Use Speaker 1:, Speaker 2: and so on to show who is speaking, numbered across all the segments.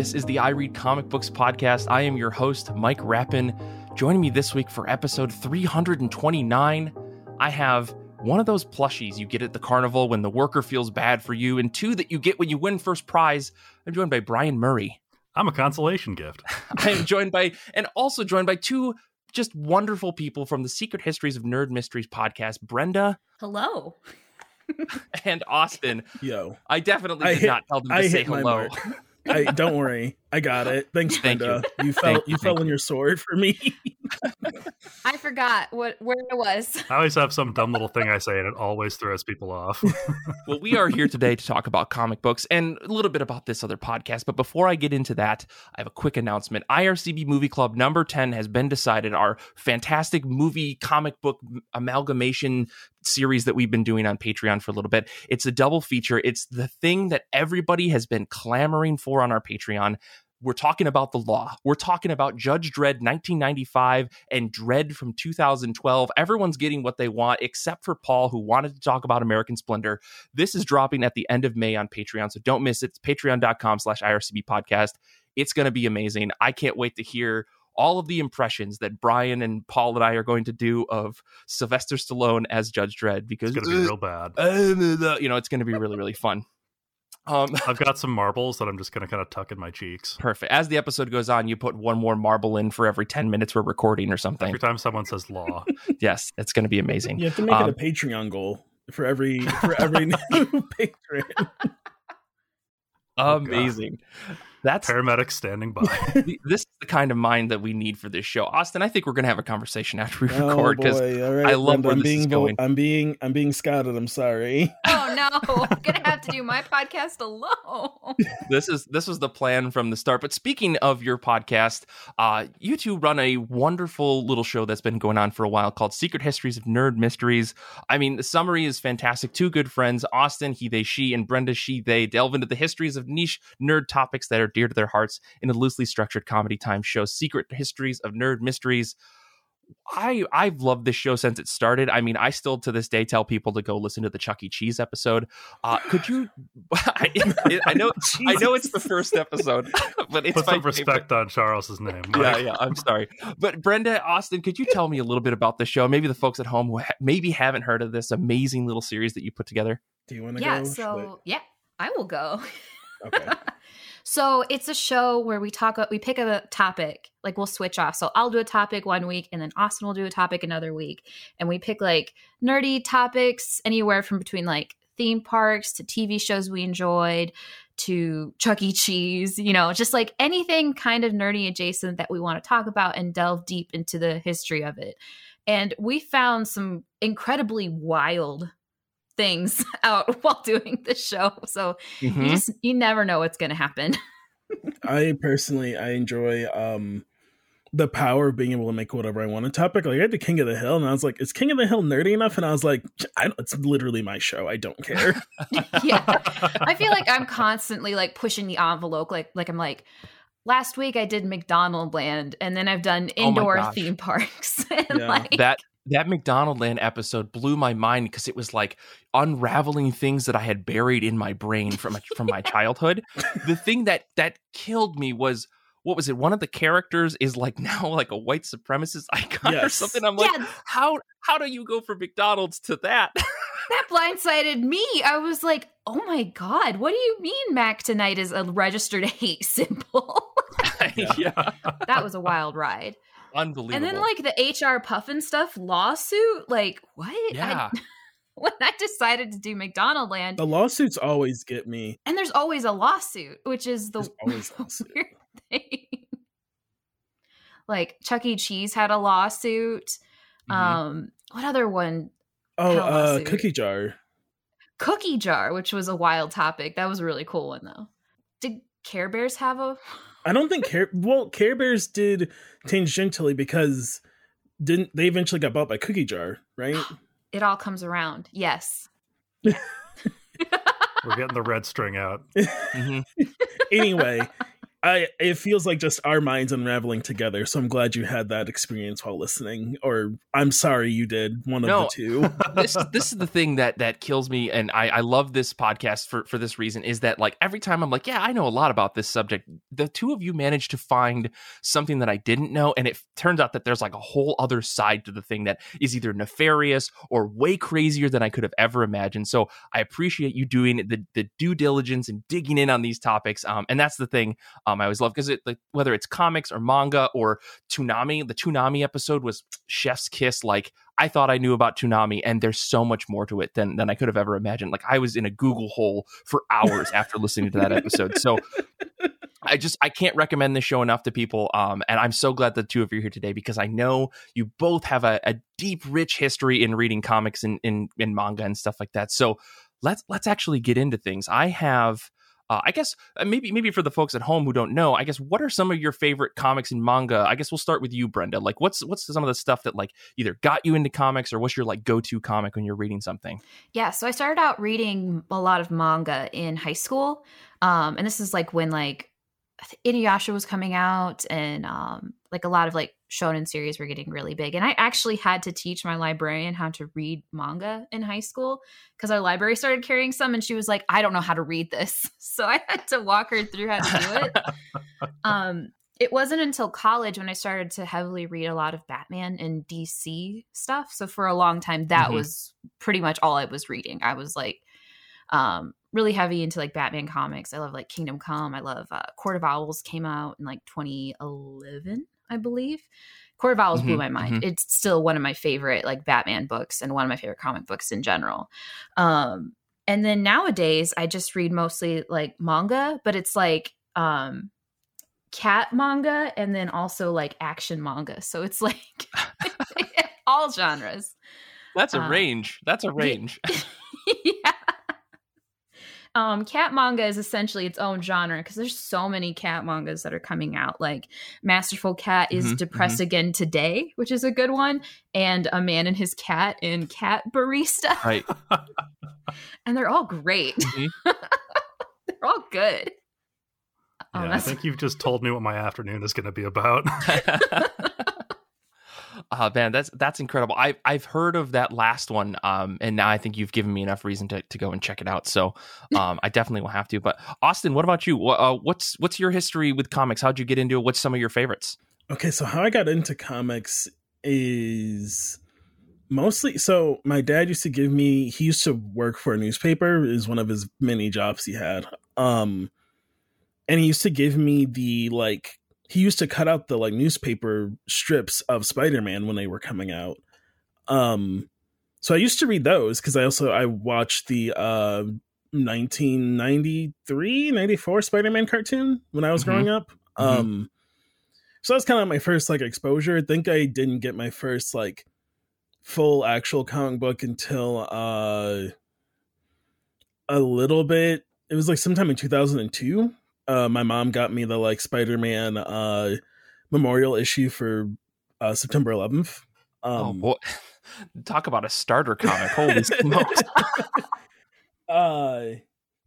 Speaker 1: This is the I Read Comic Books podcast. I am your host, Mike Rappin. Joining me this week for episode 329, I have one of those plushies you get at the carnival when the worker feels bad for you, and two that you get when you win first prize. I'm joined by Brian Murray.
Speaker 2: I'm a consolation gift.
Speaker 1: I am joined by, and also joined by two just wonderful people from the Secret Histories of Nerd Mysteries podcast, Brenda.
Speaker 3: Hello.
Speaker 1: and Austin.
Speaker 4: Yo.
Speaker 1: I definitely did
Speaker 4: I hit-
Speaker 1: not tell them to
Speaker 4: I
Speaker 1: say hello.
Speaker 4: mark. I don't worry. I got it. Thanks,
Speaker 1: Thank
Speaker 4: Brenda. You, fell
Speaker 1: Thank you,
Speaker 4: you fell on your sword for me.
Speaker 3: I forgot what where it was.
Speaker 2: I always have some dumb little thing I say, and it always throws people off.
Speaker 1: well, we are here today to talk about comic books and a little bit about this other podcast. But before I get into that, I have a quick announcement. IRCB Movie Club number 10 has been decided. Our fantastic movie comic book amalgamation series that we've been doing on Patreon for a little bit. It's a double feature. It's the thing that everybody has been clamoring for on our Patreon. We're talking about the law. We're talking about Judge Dredd 1995 and Dredd from 2012. Everyone's getting what they want except for Paul, who wanted to talk about American Splendor. This is dropping at the end of May on Patreon, so don't miss it. It's patreon.com slash IRCB podcast. It's going to be amazing. I can't wait to hear all of the impressions that Brian and Paul and I are going to do of Sylvester Stallone as Judge Dredd because
Speaker 2: It's going to be real bad.
Speaker 1: uh, you know, it's going to be really, really fun. Um,
Speaker 2: I've got some marbles that I'm just going to kind of tuck in my cheeks.
Speaker 1: perfect. As the episode goes on, you put one more marble in for every 10 minutes we're recording or something.
Speaker 2: Every time someone says law,
Speaker 1: Yes, it's going to be amazing.
Speaker 4: You have to make
Speaker 1: Um,
Speaker 4: it a Patreon goal for every for every new patron.
Speaker 2: Oh,
Speaker 1: amazing. That's
Speaker 2: paramedics standing by.
Speaker 1: this is the kind of mind that we need for this show. Austin, I think we're going to have a conversation after we
Speaker 4: Oh
Speaker 1: record because
Speaker 4: boy! All right,
Speaker 1: I love
Speaker 4: Brenda,
Speaker 1: where
Speaker 4: I'm
Speaker 1: this is
Speaker 4: being vo-
Speaker 1: going.
Speaker 4: I'm being I'm being scouted. I'm sorry.
Speaker 3: Oh no, I'm gonna have to do my podcast alone.
Speaker 1: this is this was the plan from the start. But speaking of your podcast, uh, you two run a wonderful little show that's been going on for a while called Secret Histories of Nerd Mysteries. I mean, the summary is fantastic. Two good friends, Austin, he, they, she, and Brenda, she, they, delve into the histories of niche nerd topics that are dear to their hearts in a loosely structured comedy time show, Secret Histories of Nerd Mysteries. I I've loved this show since it started. I mean, I still to this day tell people to go listen to the Chuck E. Cheese episode. Uh, could you? I, I know I know it's the first episode, but it's
Speaker 2: Put some respect on Charles's name.
Speaker 1: favorite. Yeah, yeah. I'm sorry, but Brenda Austin, could you tell me a little bit about the show? Maybe the folks at home who ha- maybe haven't heard of this amazing little series that you put together.
Speaker 4: Do you want to
Speaker 3: yeah,
Speaker 4: go?
Speaker 3: so yeah, I will go.
Speaker 4: Okay.
Speaker 3: So it's a show where we talk, we pick a topic, like we'll switch off. So I'll do a topic one week, and then Austin will do a topic another week, and we pick like nerdy topics, anywhere from between like theme parks to TV shows we enjoyed to Chuck E. Cheese, you know, just like anything kind of nerdy adjacent that we want to talk about and delve deep into the history of it. And we found some incredibly wild things out while doing the show. So
Speaker 1: Mhm.
Speaker 3: you just you never know what's going to happen.
Speaker 4: I personally I enjoy um the power of being able to make whatever I want a topic. Like I had the King of the Hill, and I was like, "Is King of the Hill nerdy enough?" And I was like, I don't, "It's literally my show. I don't care."
Speaker 3: yeah. I feel like I'm constantly like pushing the envelope like like I'm like last week I did McDonald Land and then I've done
Speaker 1: Oh
Speaker 3: indoor
Speaker 1: gosh.
Speaker 3: theme parks. and
Speaker 4: Yeah.
Speaker 3: like
Speaker 1: that that McDonaldland episode blew my mind because it was like unraveling things that I had buried in my brain from from my childhood. The thing that that killed me was what was it? One of the characters is like now like a white supremacist icon or something. I'm like,
Speaker 3: yeah,
Speaker 1: how how do you go from McDonald's to that?
Speaker 3: that blindsided me. I was like, "Oh my god, what do you mean Mac tonight is a registered hate symbol?"
Speaker 1: yeah,
Speaker 3: that was a wild ride.
Speaker 1: Unbelievable.
Speaker 3: And then like the H.R. Pufnstuf lawsuit, like what? I-
Speaker 1: yeah,
Speaker 3: when I decided to do McDonald Land,
Speaker 4: the lawsuits always get me.
Speaker 3: and there's always a lawsuit, which is the
Speaker 4: always a lawsuit.
Speaker 3: weird thing. like Chuck E. Cheese had a lawsuit.
Speaker 1: Mhm.
Speaker 3: Um, what other one?
Speaker 4: Oh,
Speaker 3: Hell,
Speaker 4: uh,
Speaker 3: lawsuit.
Speaker 4: cookie jar.
Speaker 3: Cookie Jar, which was a wild topic. That was a really cool one though. Did Care Bears have a?
Speaker 4: I don't think Care well Care Bears did tangentially because didn't they eventually got bought by Cookie Jar, right?
Speaker 3: It all comes around. Yes.
Speaker 2: We're getting the red string out.
Speaker 1: Mhm.
Speaker 4: anyway, I it feels like just our minds unraveling together. So I'm glad you had that experience while listening. Or I'm sorry you did one
Speaker 1: No.
Speaker 4: of the two.
Speaker 1: this this is the thing that that kills me and I, I love this podcast for for this reason is that like every time I'm like yeah I know a lot about this subject the two of you managed to find something that I didn't know and it turns out that there's like a whole other side to the thing that is either nefarious or way crazier than I could have ever imagined so I appreciate you doing the the due diligence and digging in on these topics um and that's the thing um I always love because it like whether it's comics or manga or Toonami the Toonami episode was chef's kiss like I thought I knew about Toonami, and there's so much more to it than than I could have ever imagined. Like I was in a Google hole for hours after listening to that episode. So I just I can't recommend this show enough to people. Um, and I'm so glad the two of you are here today because I know you both have a, a deep, rich history in reading comics and in, in manga and stuff like that. So let's let's actually get into things. I have. Uh, I guess uh, maybe maybe for the folks at home who don't know, I guess what are some of your favorite comics and manga? I guess we'll start with you, Brenda. Like, what's what's some of the stuff that like either got you into comics or what's your like go to comic when you're reading something?
Speaker 3: Yeah, so I started out reading a lot of manga in high school. Um, and this is like when like Inuyasha was coming out and um like a lot of like shonen series were getting really big. And I actually had to teach my librarian how to read manga in high school because our library started carrying some and she was like, I don't know how to read this. So I had to walk her through how to do it. um it wasn't until college when I started to heavily read a lot of Batman and DC stuff. So for a long time, that
Speaker 1: Mhm.
Speaker 3: was pretty much all I was reading. I was like, um, really heavy into like Batman comics. I love like Kingdom Come. I love uh, Court of Owls came out in like 2011, I believe. Court of Owls blew
Speaker 1: Mhm,
Speaker 3: my mind. It's still one of my favorite like Batman books and one of my favorite comic books in general. Um, and then nowadays, I just read mostly like manga, but it's like um cat manga and then also like action manga. So it's like all genres.
Speaker 1: That's a
Speaker 3: Uh,
Speaker 1: range. That's a range.
Speaker 3: yeah. Um, cat manga is essentially its own genre because there's so many cat mangas that are coming out. Like Masterful Cat is
Speaker 1: Mhm,
Speaker 3: depressed again today, which is a good one, and A Man and His Cat and Cat Barista,
Speaker 1: right.
Speaker 3: and they're all great.
Speaker 1: Mhm.
Speaker 3: they're all good. Um,
Speaker 2: Yeah, I think you've just told me what my afternoon is going to be about.
Speaker 1: uh, man, that's that's incredible. I've I've heard of that last one, um, and now I think you've given me enough reason to, to go and check it out. So, um, I definitely will have to. But Austin, what about you? Uh, what's what's your history with comics? How'd you get into it? What's some of your favorites?
Speaker 4: Okay, so how I got into comics is mostly so my dad used to give me he used to work for a newspaper is one of his many jobs he had. Um and he used to give me the like he used to cut out the like newspaper strips of Spider-Man when they were coming out. Um so I used to read those cuz I also I watched the uh 1993 94 Spider-Man cartoon when I was
Speaker 1: Mhm.
Speaker 4: growing up.
Speaker 1: Mhm.
Speaker 4: Um so that's kind of my first like exposure. I think I didn't get my first like full actual comic book until uh a little bit. It was like sometime in 2002. Uh my mom got me the like Spider-Man uh memorial issue for uh September 11th.
Speaker 1: oh
Speaker 4: Um
Speaker 1: boy, talk about a starter comic! Holy smokes!
Speaker 4: uh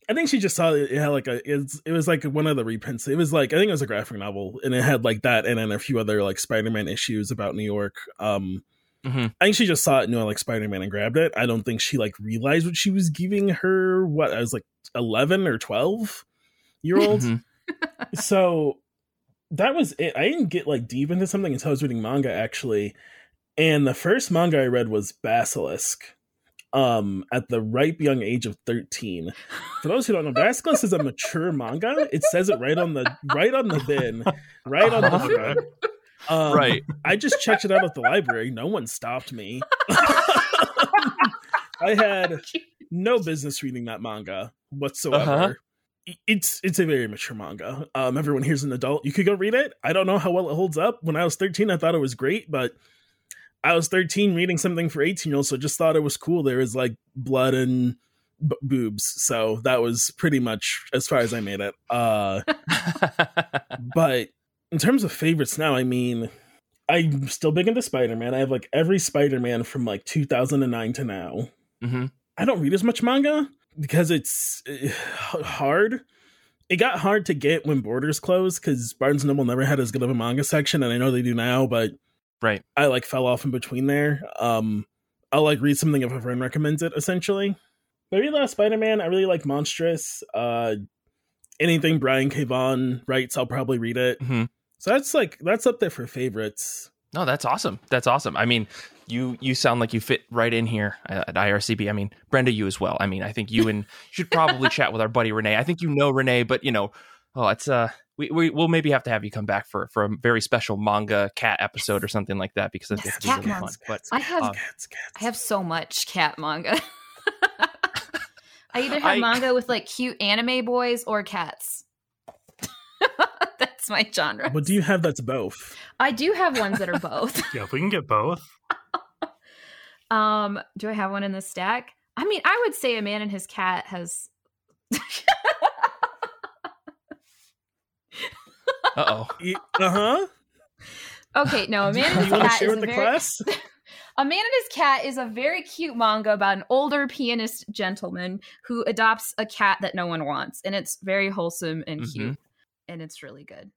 Speaker 4: I think she just saw it, it had like a it's, it was like one of the reprints. It was like I think it was a graphic novel and it had like that and then a few other like Spider-Man issues about New York. Um
Speaker 1: Mhm.
Speaker 4: I think she just saw it, knew I like Spider Man and grabbed it. I don't think she like realized what she was giving her. What I was like eleven or twelve year old.
Speaker 1: Mhm.
Speaker 4: so that was it. I didn't get like deep into something until I was reading manga actually. And the first manga I read was Basilisk. Um, at the ripe young age of thirteen. For those who don't know, Basilisk is a mature manga. It says it right on the right on the bin, right on the
Speaker 1: Uh-huh.
Speaker 4: front. Um,
Speaker 1: right.
Speaker 4: I just checked it out at the library. No one stopped me. I had no business reading that manga whatsoever. It's it's a very mature manga. Um, everyone here's an adult. You could go read it. I don't know how well it holds up. When I was 13, I thought it was great, but I was 13 reading something for 18 year olds, so just thought it was cool. There was like blood and b- boobs, so that was pretty much as far as I made it. Uh, but in terms of favorites now, I mean, I'm still big into Spider Man. I have like every Spider Man from like 2009 to now.
Speaker 1: hmm
Speaker 4: I don't read as much manga because it's uh, hard. it got hard to get when Borders closed because Barnes Noble never had as good of a manga section, and I know they do now, but
Speaker 1: Right.
Speaker 4: I like fell off in between there. Um, I'll like read something if a friend recommends it, essentially. But I really Spider Man. I really like Monstress. Uh, anything Brian K. Vaughan writes, I'll probably read it.
Speaker 1: Mhm.
Speaker 4: So that's like that's up there for favorites.
Speaker 1: No, that's awesome. That's awesome. I mean, you you sound like you fit right in here at at IRCB. I mean, Brenda, you as well. I mean, I think you and should probably chat with our buddy Renee. I think you know Renee, but you know, oh, it's uh, we, we we'll maybe have to have you come back for for a very special manga cat episode or something like that because
Speaker 3: Yes,
Speaker 1: that'd be
Speaker 3: cat
Speaker 1: really fun.
Speaker 4: manga.
Speaker 1: But
Speaker 3: I have
Speaker 1: Um,
Speaker 4: Cats, cats.
Speaker 3: I have so much cat manga. I either have
Speaker 1: I-
Speaker 3: manga with like cute anime boys or cats. That's my genre.
Speaker 4: What do you have that's both?
Speaker 3: I do have ones that are both.
Speaker 2: Yeah, if we can get both.
Speaker 3: Um, do I have one in the stack? I mean, I would say a man and his cat has.
Speaker 1: uh oh,
Speaker 4: Uh huh.
Speaker 3: okay, no, a man and his
Speaker 4: want to
Speaker 3: cat
Speaker 4: share
Speaker 3: is
Speaker 4: with
Speaker 3: a
Speaker 4: the
Speaker 3: very
Speaker 4: class?
Speaker 3: A Man and His Cat is a very cute manga about an older pianist gentleman who adopts a cat that no one wants, and it's very wholesome and
Speaker 1: Mhm.
Speaker 3: cute, and it's really good.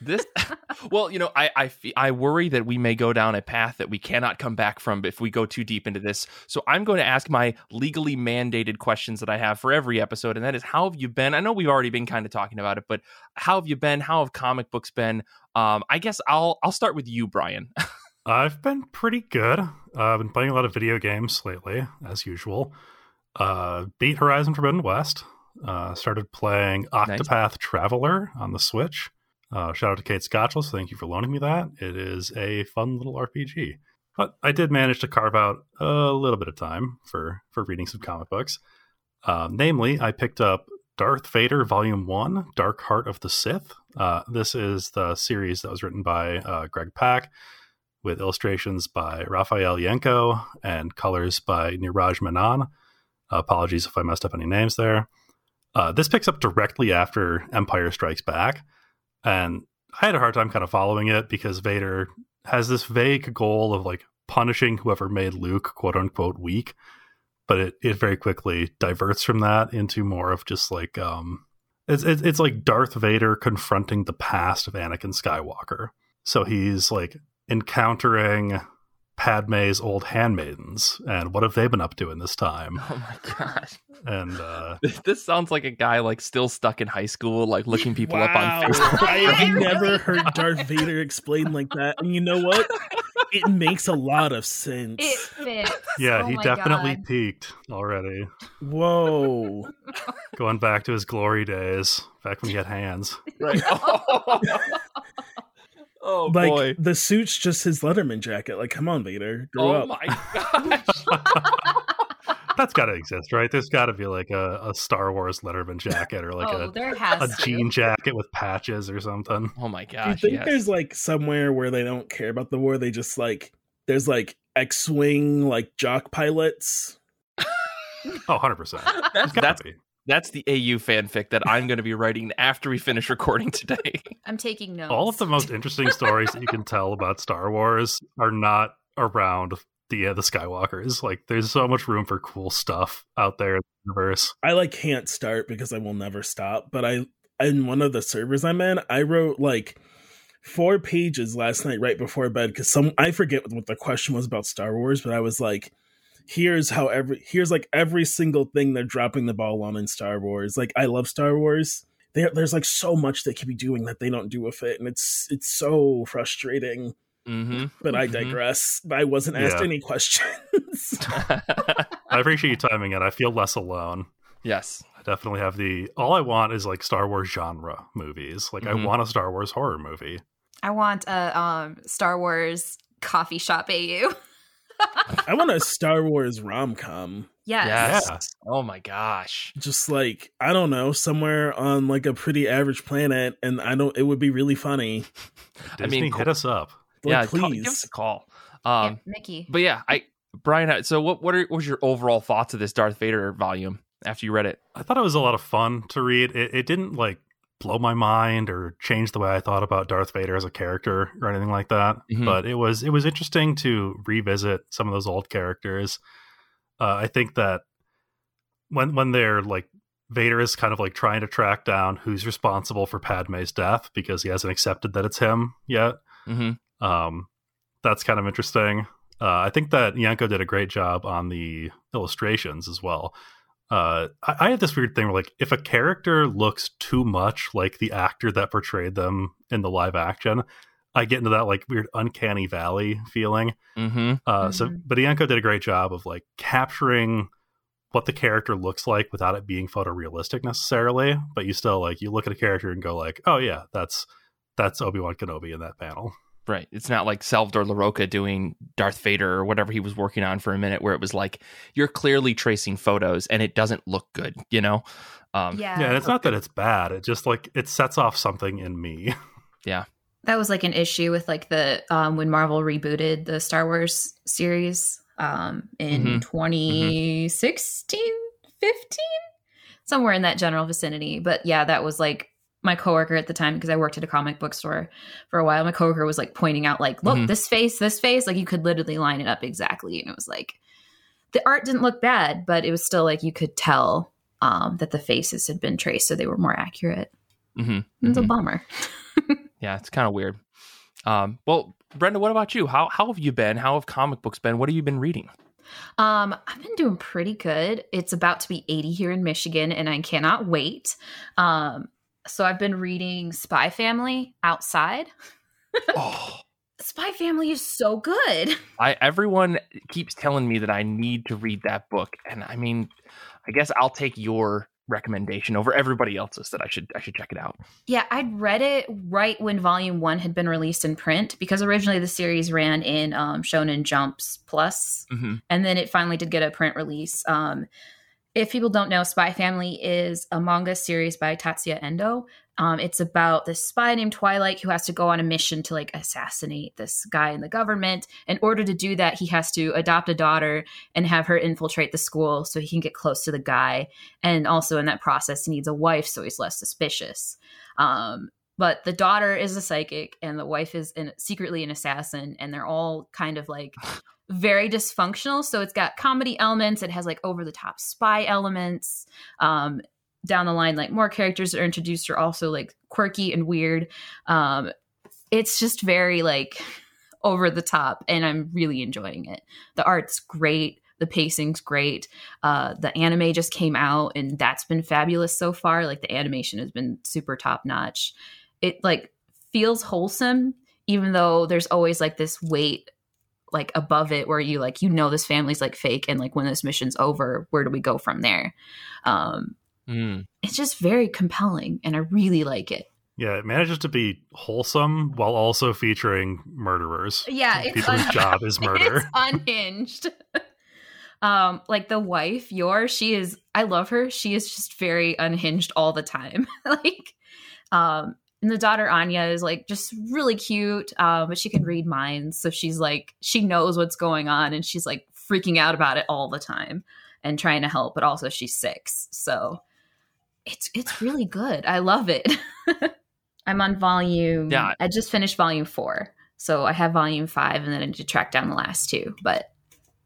Speaker 1: This. well, you know, I I I worry that we may go down a path that we cannot come back from if we go too deep into this. So I'm going to ask my legally mandated questions that I have for every episode, and that is, how have you been? I know we've already been kind of talking about it, but how have you been? How have comic books been? Um, I guess I'll I'll start with you, Brian.
Speaker 2: I've been pretty good. Uh, I've been playing a lot of video games lately, as usual. Uh, beat Horizon Forbidden West. Uh, started playing Octopath Traveler on the Switch. Uh, shout out to Kate Scotchell. Thank you for loaning me that. It is a fun little RPG. But I did manage to carve out a little bit of time for for reading some comic books. Uh, namely, I picked up Darth Vader Volume One: Dark Heart of the Sith. Uh, this is the series that was written by uh, Greg Pak with illustrations by Raffaele Ienco and colors by Neeraj Menon. apologies if I messed up any names there. Uh, this picks up directly after Empire Strikes Back, and I had a hard time kind of following it because Vader has this vague goal of like punishing whoever made Luke quote unquote weak, but it, it very quickly diverts from that into more of just like um, it's, it's it's like Darth Vader confronting the past of Anakin Skywalker. So he's like encountering Padme's old handmaidens and what have they been up to in this time?
Speaker 1: oh my gosh,
Speaker 2: And uh
Speaker 1: this, this sounds like a guy like still stuck in high school, like looking people up on
Speaker 4: Wow.
Speaker 1: Facebook.
Speaker 4: I have never heard Darth Vader explained like that. And you know what? It makes a lot of sense.
Speaker 3: It fits.
Speaker 2: yeah,
Speaker 3: Oh
Speaker 2: he definitely
Speaker 3: God.
Speaker 2: peaked already.
Speaker 4: Whoa.
Speaker 2: Going back to his glory days, back when he had hands.
Speaker 1: Right. oh Oh,
Speaker 4: like
Speaker 1: boy.
Speaker 4: the suit's just his Letterman jacket. Like, come on, Vader. Grow
Speaker 1: Oh
Speaker 4: up.
Speaker 1: my gosh.
Speaker 2: That's got to exist, right? There's got to be like a, a Star Wars Letterman jacket or like
Speaker 3: oh,
Speaker 2: a, a jean jacket with patches or something.
Speaker 1: Oh my gosh.
Speaker 4: Do you think
Speaker 1: yes.
Speaker 4: there's like somewhere where they don't care about the war? They just like there's like X-wing like jock pilots.
Speaker 2: Oh, 100%.
Speaker 1: That's,
Speaker 2: There's gotta
Speaker 1: that's
Speaker 2: be.
Speaker 1: That's the AU fanfic that I'm going to be writing after we finish recording today.
Speaker 3: I'm taking notes.
Speaker 2: All of the most interesting stories that you can tell about Star Wars are not around the uh, the Skywalkers. Like, there's so much room for cool stuff out there in the universe.
Speaker 4: I like can't start because I will never stop. But I in one of the servers I'm in, I wrote like four pages last night right before bed because some I forget what the question was about Star Wars, but I was like, here's how every here's like every single thing they're dropping the ball on in Star Wars. Like I love Star Wars. There, there's like so much they could be doing that they don't do with it, and it's it's so frustrating.
Speaker 1: Mm-hmm.
Speaker 4: But I
Speaker 1: Mhm.
Speaker 4: digress. I wasn't asked
Speaker 2: Yeah.
Speaker 4: any questions.
Speaker 2: I appreciate you timing it. I feel less alone.
Speaker 1: yes.
Speaker 2: I definitely have the. All I want is like Star Wars genre movies. Like,
Speaker 1: Mhm.
Speaker 2: I want a Star Wars horror movie.
Speaker 3: I want a um, Star Wars coffee shop AU.
Speaker 4: I want a Star Wars rom com.
Speaker 3: Yes.
Speaker 1: Yes. Oh my gosh.
Speaker 4: just like I don't know, somewhere on like a pretty average planet, and I don't. It would be really funny.
Speaker 1: I mean,
Speaker 2: hit us up.
Speaker 4: Like,
Speaker 1: yeah, call-
Speaker 4: please.
Speaker 1: give us a call.
Speaker 3: Yeah,
Speaker 1: Um,
Speaker 3: Mickey.
Speaker 1: but yeah, I Brian. So what? What, are, what was your overall thoughts of this Darth Vader volume after you read it?
Speaker 2: I thought it was a lot of fun to read. It, it didn't like blow my mind or change the way I thought about Darth Vader as a character or anything like that.
Speaker 1: Mhm.
Speaker 2: But it was it was interesting to revisit some of those old characters. Uh, I think that when when they're like Vader is kind of like trying to track down who's responsible for Padme's death because he hasn't accepted that it's him yet.
Speaker 1: Mm-hmm.
Speaker 2: Um, that's kind of interesting. Uh, I think that Ienco did a great job on the illustrations as well. Uh, I, I have this weird thing where, like, if a character looks too much like the actor that portrayed them in the live action, I get into that like weird uncanny valley feeling.
Speaker 1: Mm-hmm.
Speaker 2: Uh, So,
Speaker 3: Mhm.
Speaker 2: but Ienco did a great job of like capturing what the character looks like without it being photorealistic necessarily. But you still like you look at a character and go like, oh yeah, that's that's Obi Wan Kenobi in that panel.
Speaker 1: Right. It's not like Salvador Larroca doing Darth Vader or whatever he was working on for a minute, where it was like you're clearly tracing photos and it doesn't look good. You know. Um,
Speaker 3: yeah.
Speaker 2: Yeah, and it's not that it's bad. It just like it sets off something in me. Yeah.
Speaker 3: That was like an issue with like the um when Marvel rebooted the Star Wars series um in
Speaker 1: Mhm.
Speaker 3: 2016 15 somewhere in that general vicinity but yeah that was like my coworker at the time because I worked at a comic book store for a while my coworker was like pointing out like look
Speaker 1: Mhm.
Speaker 3: this face this face like you could literally line it up exactly and it was like the art didn't look bad but it was still like you could tell um that the faces had been traced so they were more accurate
Speaker 1: mhm,
Speaker 3: it's a
Speaker 1: mhm.
Speaker 3: bummer
Speaker 1: Yeah, it's kind of weird. Um, well, Brenda, what about you? How how have you been? How have comic books been? What have you been reading?
Speaker 3: Um, I've been doing pretty good. It's about to be 80 here in Michigan, and I cannot wait. Um, so I've been reading Spy Family outside.
Speaker 1: oh,
Speaker 3: Spy Family is so good.
Speaker 1: I everyone keeps telling me that I need to read that book, and I mean, I guess I'll take your recommendation over everybody else's that I should I should check it out.
Speaker 3: Yeah, I'd read it right when Volume One had been released in print because originally the series ran in um, Shonen Jumps Plus,
Speaker 1: Mm-hmm.
Speaker 3: and then it finally did get a print release. Um, if people don't know, Spy Family is a manga series by Tatsuya Endo. Um, it's about this spy named Twilight who has to go on a mission to like assassinate this guy in the government. In order to do that, he has to adopt a daughter and have her infiltrate the school so he can get close to the guy. And also in that process, he needs a wife so he's less suspicious. Um, but the daughter is a psychic and the wife is an, secretly an assassin, and they're all kind of like very dysfunctional. So it's got comedy elements. It has like over the top spy elements. Um, down the line, like more characters that are introduced are also like quirky and weird. Um, it's just very like over the top, and I'm really enjoying it. The art's great. The pacing's great. Uh, the anime just came out, and that's been fabulous so far. Like the animation has been super top notch. It like feels wholesome, even though there's always like this weight like above it where you like you know this family's like fake and like when this mission's over where do we go from there um
Speaker 1: Mm.
Speaker 3: it's just very compelling and i really like it
Speaker 2: Yeah, it manages to be wholesome while also featuring murderers.
Speaker 3: yeah it's,
Speaker 2: People whose
Speaker 3: un-
Speaker 2: job is
Speaker 3: it's
Speaker 2: murder.
Speaker 3: unhinged um like the wife your she is i love her she is just very unhinged all the time like um and the daughter anya is like just really cute um but she can read minds. So she's like she knows what's going on and she's like freaking out about it all the time and trying to help but also she's six so it's it's really good. I love it. I'm on volume
Speaker 1: Yeah.
Speaker 3: i just finished volume four. So i have volume five and then i need to track down the last two but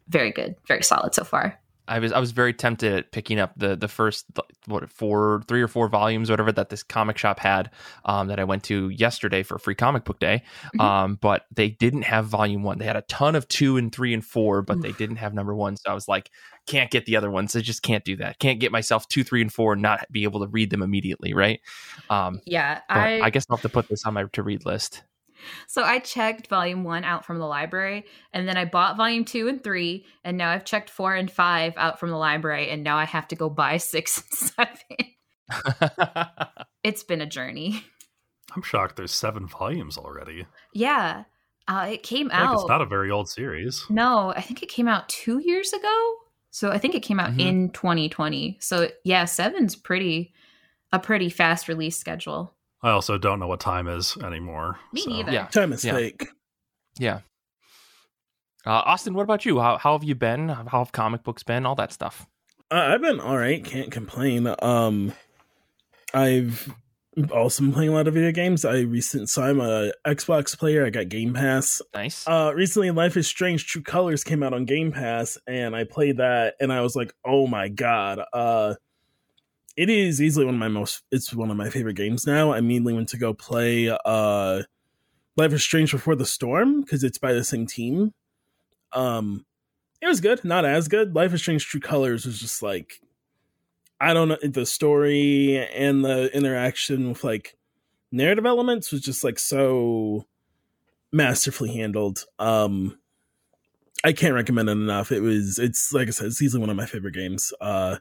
Speaker 3: very good very solid so far
Speaker 1: I was I was very tempted at picking up the the first what four three or four volumes whatever that this comic shop had um, that I went to yesterday for free comic book day,
Speaker 3: Mhm.
Speaker 1: um, but they didn't have volume one. They had a ton of two and three and four, but they didn't have number one. So I was like, can't get the other ones. I just can't do that. Can't get myself two, three, and four and not be able to read them immediately, right? Um,
Speaker 3: yeah i
Speaker 1: I guess I'll have to put this on my to read list.
Speaker 3: So I checked volume one out from the library, and then I bought volume two and three, and now I've checked four and five out from the library, and now I have to go buy six and seven. It's been a journey.
Speaker 2: I'm shocked there's seven volumes already.
Speaker 3: Yeah, uh, it came
Speaker 2: I feel like
Speaker 3: out.
Speaker 2: it's not a very old series.
Speaker 3: no, I think it came out two years ago. So I think it came out
Speaker 1: Mhm.
Speaker 3: in 2020. So yeah, seven's pretty a pretty fast release schedule.
Speaker 2: I also don't know what time is anymore.
Speaker 3: Me
Speaker 2: so-
Speaker 3: neither.
Speaker 1: Yeah.
Speaker 4: Time is
Speaker 1: Yeah.
Speaker 4: fake.
Speaker 1: yeah. Uh, Austin, what about you? How how have you been? How have comic books been? All that stuff.
Speaker 4: Uh, I've been all right. Can't complain. Um, I've also been playing a lot of video games. I recent so I'm a Xbox player. I got Game Pass.
Speaker 1: Nice.
Speaker 4: Uh, recently, Life is Strange: True Colors came out on Game Pass, and I played that, and I was like, "Oh my god!" Uh, it is easily one of my most it's one of my favorite games now. I immediately went to go play uh Life is Strange Before the Storm because it's by the same team. Um it was good, not as good. Life is Strange True Colors was just like I don't know the story and the interaction with like narrative elements was just like so masterfully handled. Um I can't recommend it enough. It was it's like I said, it's easily one of my favorite games. Uh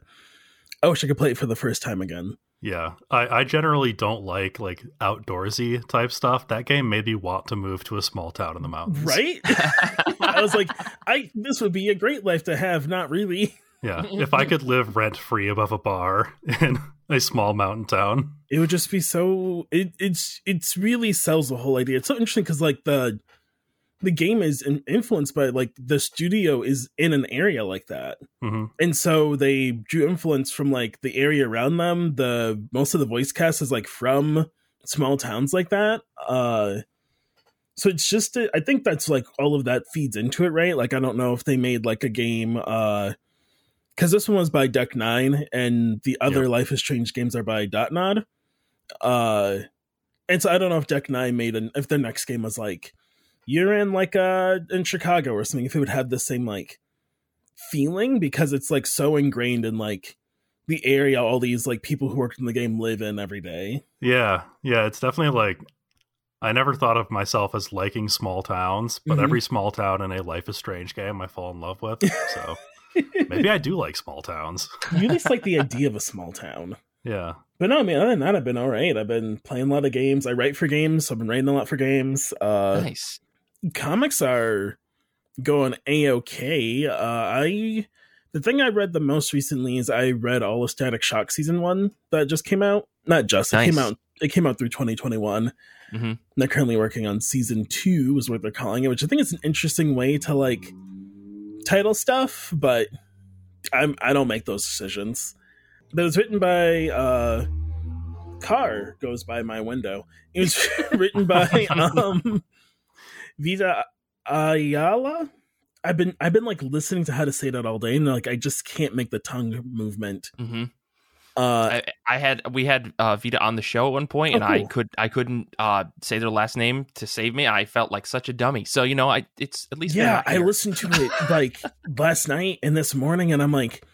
Speaker 4: I wish I could play it for the first time again.
Speaker 2: Yeah, I, I generally don't like like outdoorsy type stuff. That game made me want to move to a small town in the mountains.
Speaker 4: Right? I was like, I this would be a great life to have. Not really.
Speaker 2: Yeah, if I could live rent free above a bar in a small mountain town,
Speaker 4: it would just be so. It it's it's really sells the whole idea. It's so interesting because like the the game is influenced by like the studio is in an area like that.
Speaker 2: Mm-hmm.
Speaker 4: and so they drew influence from like the area around them. The most of the voice cast is like from small towns like that. Uh so it's just i think that's like all of that feeds into it right? Like i don't know if they made like a game uh because this one was by deck nine and the other life is strange games are by Dontnod uh and so i don't know if deck nine made an if their next game was like you're in like uh in Chicago or something if it would have the same like feeling because it's like so ingrained in like the area all these like people who worked in the game live in every day.
Speaker 2: Yeah. Yeah, it's definitely like I never thought of myself as liking small towns, but mm-hmm. every small town in a Life is Strange game I fall in love with. So maybe I do like small towns.
Speaker 4: you just like the idea of a small town.
Speaker 2: Yeah.
Speaker 4: But no, I mean, other than that, I've been all right. I've been playing a lot of games. I write for games, so I've been writing a lot for games. Uh,
Speaker 1: nice
Speaker 4: comics are going a okay. Uh, I the thing I read the most recently is I read all of Static Shock season one that just came out. Not just nice. it came out. It came out through 2021.
Speaker 1: Mm-hmm.
Speaker 4: They're currently working on season two, is what they're calling it, which I think is an interesting way to like title stuff. But I'm I don't make those decisions. But it was written by uh, car goes by my window. It was written by um Vita Ayala. I've been I've been like listening to how to say that all day, and like I just can't make the tongue movement.
Speaker 1: Mm-hmm.
Speaker 4: Uh,
Speaker 1: I, I, had we had uh, Vita on the show at one point, and oh, cool. I could I couldn't uh, say their last name to save me. I felt like such a dummy. So you know, I it's at least
Speaker 4: yeah. I listened to it like last night and this morning, and I'm like,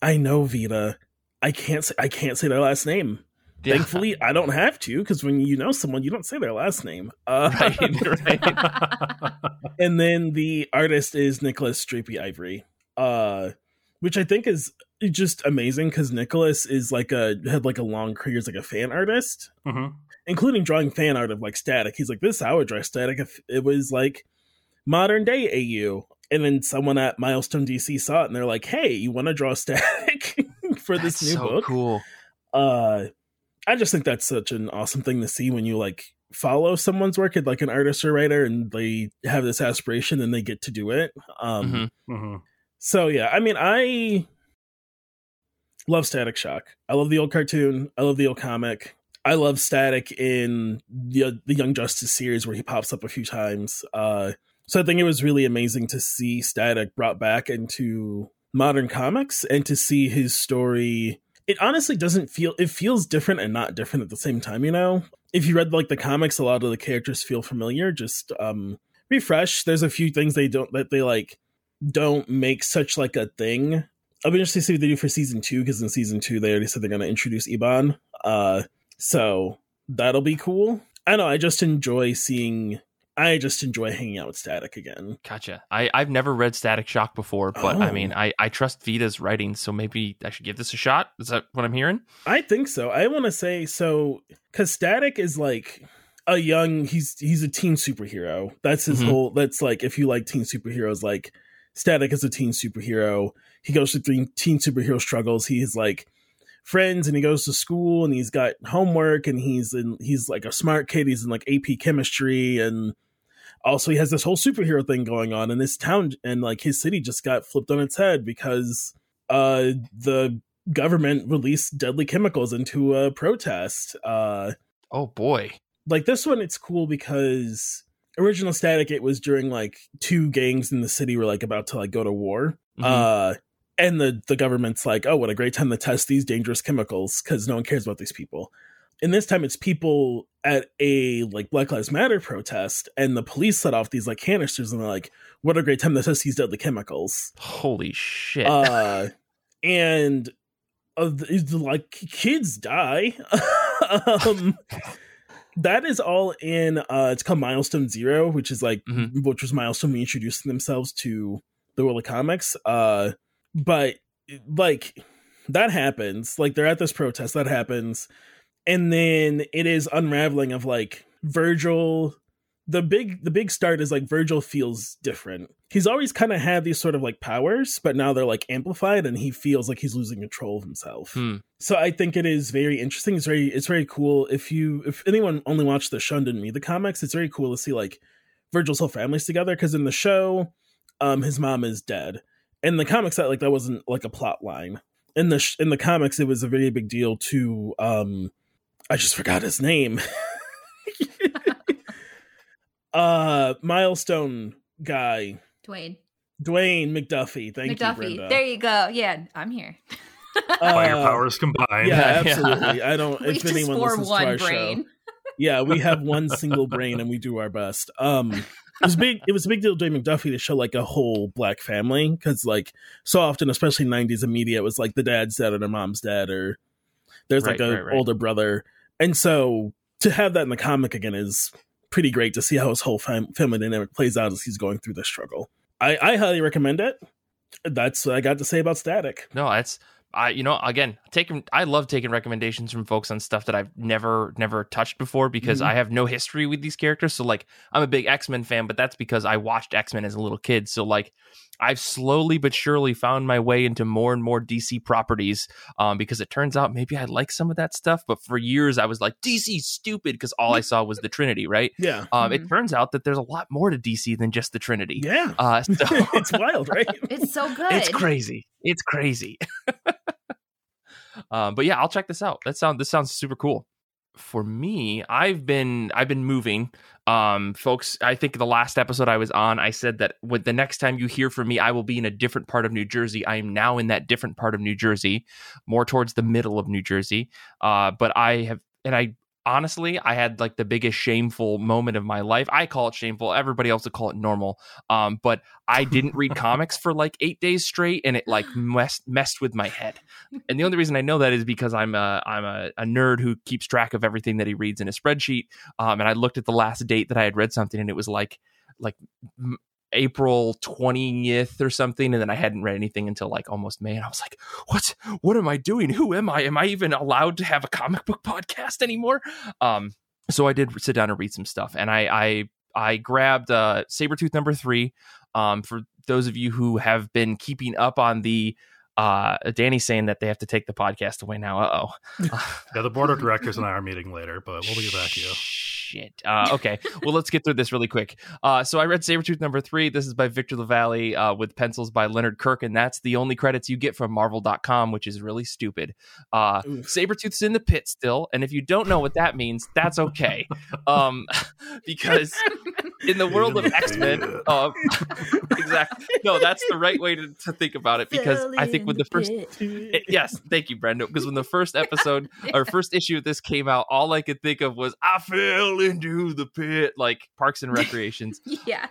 Speaker 4: I know Vita. I can't say I can't say their last name. Yeah. Thankfully, I don't have to because when you know someone, you don't say their last name. Uh, right, right. and then the artist is Nikolas Draper-Ivey, uh, which I think is just amazing because Nikolas is like a had like a long career as like a fan artist,
Speaker 2: mm-hmm.
Speaker 4: including drawing fan art of like Static. He's like, this I would draw Static if it was like modern day AU. And then someone at Milestone DC saw it and they're like, "Hey, you want to draw Static for this
Speaker 1: That's
Speaker 4: new
Speaker 1: so
Speaker 4: book?"
Speaker 1: Cool.
Speaker 4: Uh, I just think that's such an awesome thing to see when you like follow someone's work like an artist or writer and they have this aspiration and they get to do it. Um,
Speaker 2: mm-hmm. Mm-hmm.
Speaker 4: So yeah, I mean, I love Static Shock. I love the old cartoon. I love the old comic. I love Static in the the Young Justice series where he pops up a few times. Uh, so I think it was really amazing to see Static brought back into modern comics and to see his story it honestly doesn't feel it feels different and not different at the same time you know? If you read like the comics a lot of the characters feel familiar just um refresh. There's a few things they don't that they like don't make such like a thing. I'll be interested to see what they do for season two because in season two they already said they're going to introduce Ebon uh so that'll be cool. I know i just enjoy seeing I just enjoy hanging out with Static again.
Speaker 1: Gotcha. I, I've never read Static Shock before, but oh. I mean, I, I trust Vita's writing, so maybe I should give this a shot. Is that what I'm hearing?
Speaker 4: I think so. I want to say so because Static is like a young. He's he's a teen superhero. That's his mm-hmm. whole. That's like if you like teen superheroes, like Static is a teen superhero. He goes through teen superhero struggles. He's like friends and he goes to school and he's got homework and he's in he's like a smart kid he's in like ap chemistry and also he has this whole superhero thing going on in this town and like his city just got flipped on its head because uh the government released deadly chemicals into a protest uh
Speaker 1: oh boy
Speaker 4: like this one it's cool because original static it was during like two gangs in the city were like about to like go to war mm-hmm. uh and the the government's like, oh, what a great time to test these dangerous chemicals because no one cares about these people. And this time it's people at a like Black Lives Matter protest, and the police set off these like canisters, and they're like, "What a great time to test these deadly chemicals!"
Speaker 1: Holy shit!
Speaker 4: Uh, and uh, like kids die. um, that is all in. Uh, it's called Milestone Zero, which is like mm-hmm. which was Milestone introducing themselves to the world of comics. Uh, but like that happens. Like they're at this protest. That happens and then it is unraveling of like Virgil the big the big start is like Virgil feels different. He's always kind of had these sort of like powers, but now they're like amplified and he feels like he's losing control of himself. Hmm. So I think it is very interesting. It's very it's very cool if you if anyone only watched the show and didn't read the comics, it's very cool to see like Virgil's whole family's together because in the show um his mom is dead. In the comics that like that wasn't like a plot line. In the sh- in the comics it was a very big deal to um I just forgot his name. uh milestone guy.
Speaker 3: Dwayne.
Speaker 4: Dwayne McDuffie. Thank McDuffie. you. Brenda.
Speaker 3: There you go. Yeah, I'm here.
Speaker 2: By your uh, powers combined.
Speaker 4: Yeah, absolutely. I don't if anyone listens to our brain. show. Yeah, we have one single brain and we do our best. Um it was big it was a big deal to Dwayne McDuffie to show like a whole black family because like so often especially 90s in media it was like the dad's dead or the mom's dead or there's right, like an right, right. older brother and so to have that in the comic again is pretty great to see how his whole fam- family dynamic plays out as he's going through this struggle. I, I highly recommend it. That's what I got to say about Static.
Speaker 1: No, that's I you know again taking I love taking recommendations from folks on stuff that I've never never touched before because mm-hmm. I have no history with these characters. So like I'm a big X Men fan, but that's because I watched X Men as a little kid. So like I've slowly but surely found my way into more and more DC properties um, because it turns out maybe I like some of that stuff. But for years, I was like, DC stupid because all I saw was the Trinity, right?
Speaker 4: Yeah.
Speaker 1: Um, mm-hmm. It turns out that there's a lot more to DC than just the Trinity.
Speaker 4: Yeah.
Speaker 1: Uh, so
Speaker 4: it's wild, right?
Speaker 3: it's so good.
Speaker 1: It's crazy. It's crazy. um, but yeah, I'll check this out. That sound this sounds super cool for me, I've been I've been moving. Um, folks, I think the last episode I was on, I said that with the next time you hear from me, I will be in a different part of New Jersey. I am now in that different part of New Jersey, more towards the middle of New Jersey. Uh, but I have and I honestly, I had like the biggest shameful moment of my life. I call it shameful. Everybody else would call it normal. Um, but I didn't read comics for like eight days straight, and it like messed messed with my head. And the only reason I know that is because I'm a I'm a, a nerd who keeps track of everything that he reads in a spreadsheet. Um, and I looked at the last date that I had read something, and it was like like April 20th or something. And then I hadn't read anything until like almost May. And I was like, what, what am I doing? Who am I? Am I even allowed to have a comic book podcast anymore? Um, so I did sit down and read some stuff and I, I, I grabbed uh, Sabretooth number three. Um, for those of you who have been keeping up on the uh, Danny's saying that they have to take the podcast away now. Uh
Speaker 2: oh. yeah, the board of directors and I are meeting later, but we'll be back to you
Speaker 1: shit. Uh, okay, well, let's get through this really quick. Uh, so I read Sabretooth number three. This is by Victor LaValle uh, with pencils by Leonard Kirk, and that's the only credits you get from Marvel.com, which is really stupid. Uh, Sabretooth's in the pit still, and if you don't know what that means, that's okay. um, because in the world of X Men, uh, exactly. No, that's the right way to, to think about it because I think when the first, it, yes, thank you, Brenda, because when the first episode or first issue of this came out, all I could think of was I fell into the pit, like Parks and Recreations.
Speaker 3: yeah.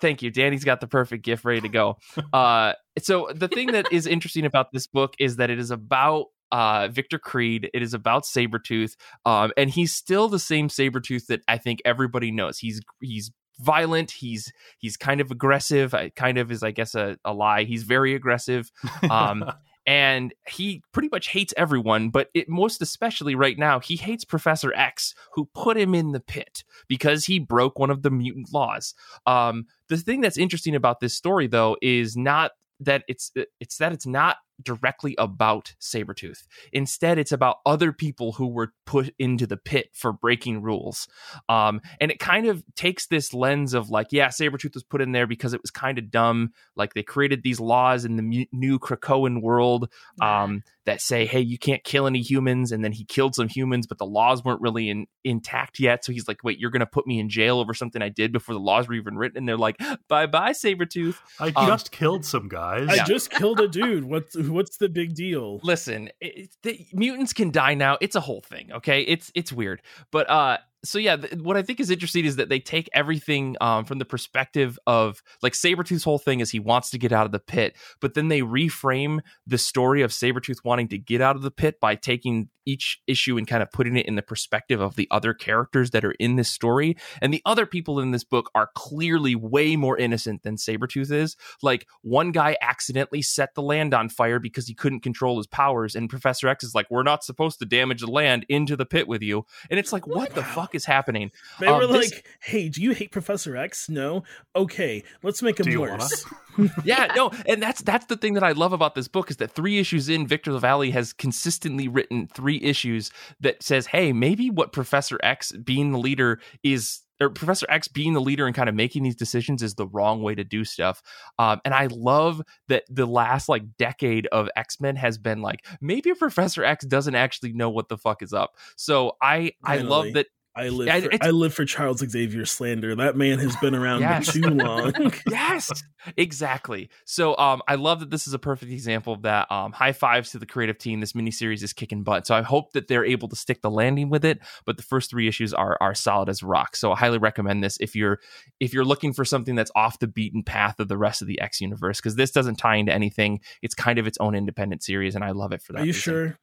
Speaker 1: Thank you. Danny's got the perfect gift ready to go. Uh, so the thing that is interesting about this book is that it is about uh, Victor Creed. It is about Sabretooth. Um, and he's still the same Sabretooth that I think everybody knows. He's he's violent he's he's kind of aggressive kind of is i guess a, a lie he's very aggressive um and he pretty much hates everyone but it most especially right now he hates professor x who put him in the pit because he broke one of the mutant laws. Um, the thing that's interesting about this story though is not that it's it's that it's not directly about Sabretooth. Instead, it's about other people who were put into the pit for breaking rules. Um, and it kind of takes this lens of like, yeah, Sabretooth was put in there because it was kind of dumb. Like they created these laws in the new Krakoan world um, that say, hey, you can't kill any humans. And then he killed some humans, but the laws weren't really in, intact yet. So he's like, wait, you're going to put me in jail over something I did before the laws were even written? And they're like, bye bye, Sabretooth.
Speaker 2: I um, just killed some guys.
Speaker 4: I just killed a dude. What's, what's the big deal?
Speaker 1: Listen, it, the, mutants can die now. It's a whole thing. Okay. It's, it's weird. But, uh, so yeah, th- what I think is interesting is that they take everything um, from the perspective of like Sabretooth's whole thing is he wants to get out of the pit, but then they reframe the story of Sabretooth wanting to get out of the pit by taking each issue and kind of putting it in the perspective of the other characters that are in this story. And the other people in this book are clearly way more innocent than Sabretooth is. Like one guy accidentally set the land on fire because he couldn't control his powers, and Professor X is like, We're not supposed to damage the land into the pit with you. And it's like, what the fuck is happening?
Speaker 4: They um, were this- like, "Hey, do you hate Professor X? No. Okay, let's make him worse."
Speaker 1: yeah, no, and that's that's the thing that I love about this book is that three issues in, Victor LaValle has consistently written three issues that says, "Hey, maybe what Professor X being the leader is." Or Professor X being the leader and kind of making these decisions is the wrong way to do stuff. Um, and I love that the last like decade of X Men has been like maybe Professor X doesn't actually know what the fuck is up. So I I love that
Speaker 4: I live yeah, for, I live for Charles Xavier slander. That man has been around yes. too long.
Speaker 1: yes, exactly. So um, I love that this is a perfect example of that. Um, high fives to the creative team. This miniseries is kicking butt. So I hope that they're able to stick the landing with it. But the first three issues are are solid as rock. So I highly recommend this if you're if you're looking for something that's off the beaten path of the rest of the X universe because this doesn't tie into anything. It's kind of its own independent series, and I love it for that.
Speaker 4: Are you
Speaker 1: reason.
Speaker 4: sure?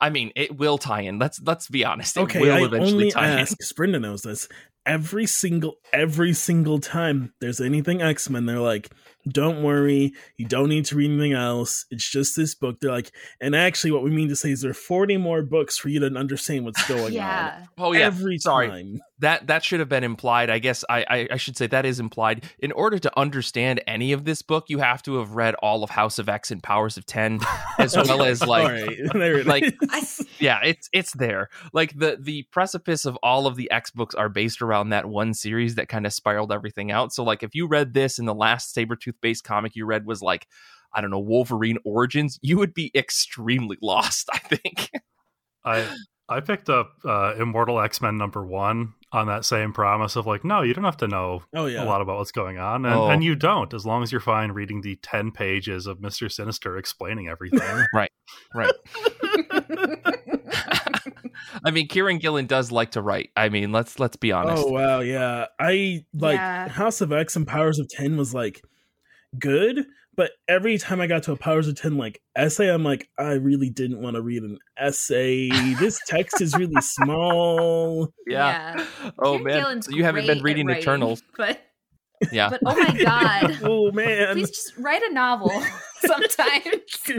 Speaker 1: I mean, it will tie in. Let's let's be honest. It
Speaker 4: okay,
Speaker 1: will
Speaker 4: I
Speaker 1: eventually
Speaker 4: only
Speaker 1: tie
Speaker 4: ask.
Speaker 1: in.
Speaker 4: Brenda knows this. Every single every single time there's anything X Men, they're like, "Don't worry, you don't need to read anything else. It's just this book." They're like, and actually, what we mean to say is there are 40 more books for you to understand what's going
Speaker 3: yeah.
Speaker 4: on.
Speaker 1: Oh yeah,
Speaker 4: every
Speaker 1: Sorry.
Speaker 4: time
Speaker 1: that that should have been implied. I guess I, I, I should say that is implied. In order to understand any of this book, you have to have read all of House of X and Powers of Ten, as well as like
Speaker 4: right.
Speaker 1: like it yeah, it's it's there. Like the the precipice of all of the X books are based around that one series that kind of spiraled everything out. So like if you read this and the last Sabretooth based comic you read was like I don't know Wolverine Origins, you would be extremely lost. I think.
Speaker 2: I I picked up uh, Immortal X Men number one on that same promise of like, no, you don't have to know
Speaker 4: oh, yeah.
Speaker 2: a lot about what's going on, and, oh. and you don't as long as you're fine reading the ten pages of Mister Sinister explaining everything.
Speaker 1: right, right. I mean, Kieron Gillen does like to write. I mean, let's let's be oh, honest.
Speaker 4: Oh wow, yeah. I like yeah. House of X and Powers of Ten was like good, but every time I got to a Powers of 10 like essay, I'm like, I really didn't want to read an essay. This text is really small.
Speaker 1: Yeah. yeah. Oh Kieran man. Gillen's so you haven't been reading writing, Eternals.
Speaker 3: But
Speaker 1: yeah.
Speaker 3: But oh my god.
Speaker 4: oh man.
Speaker 3: Please just write a novel sometimes.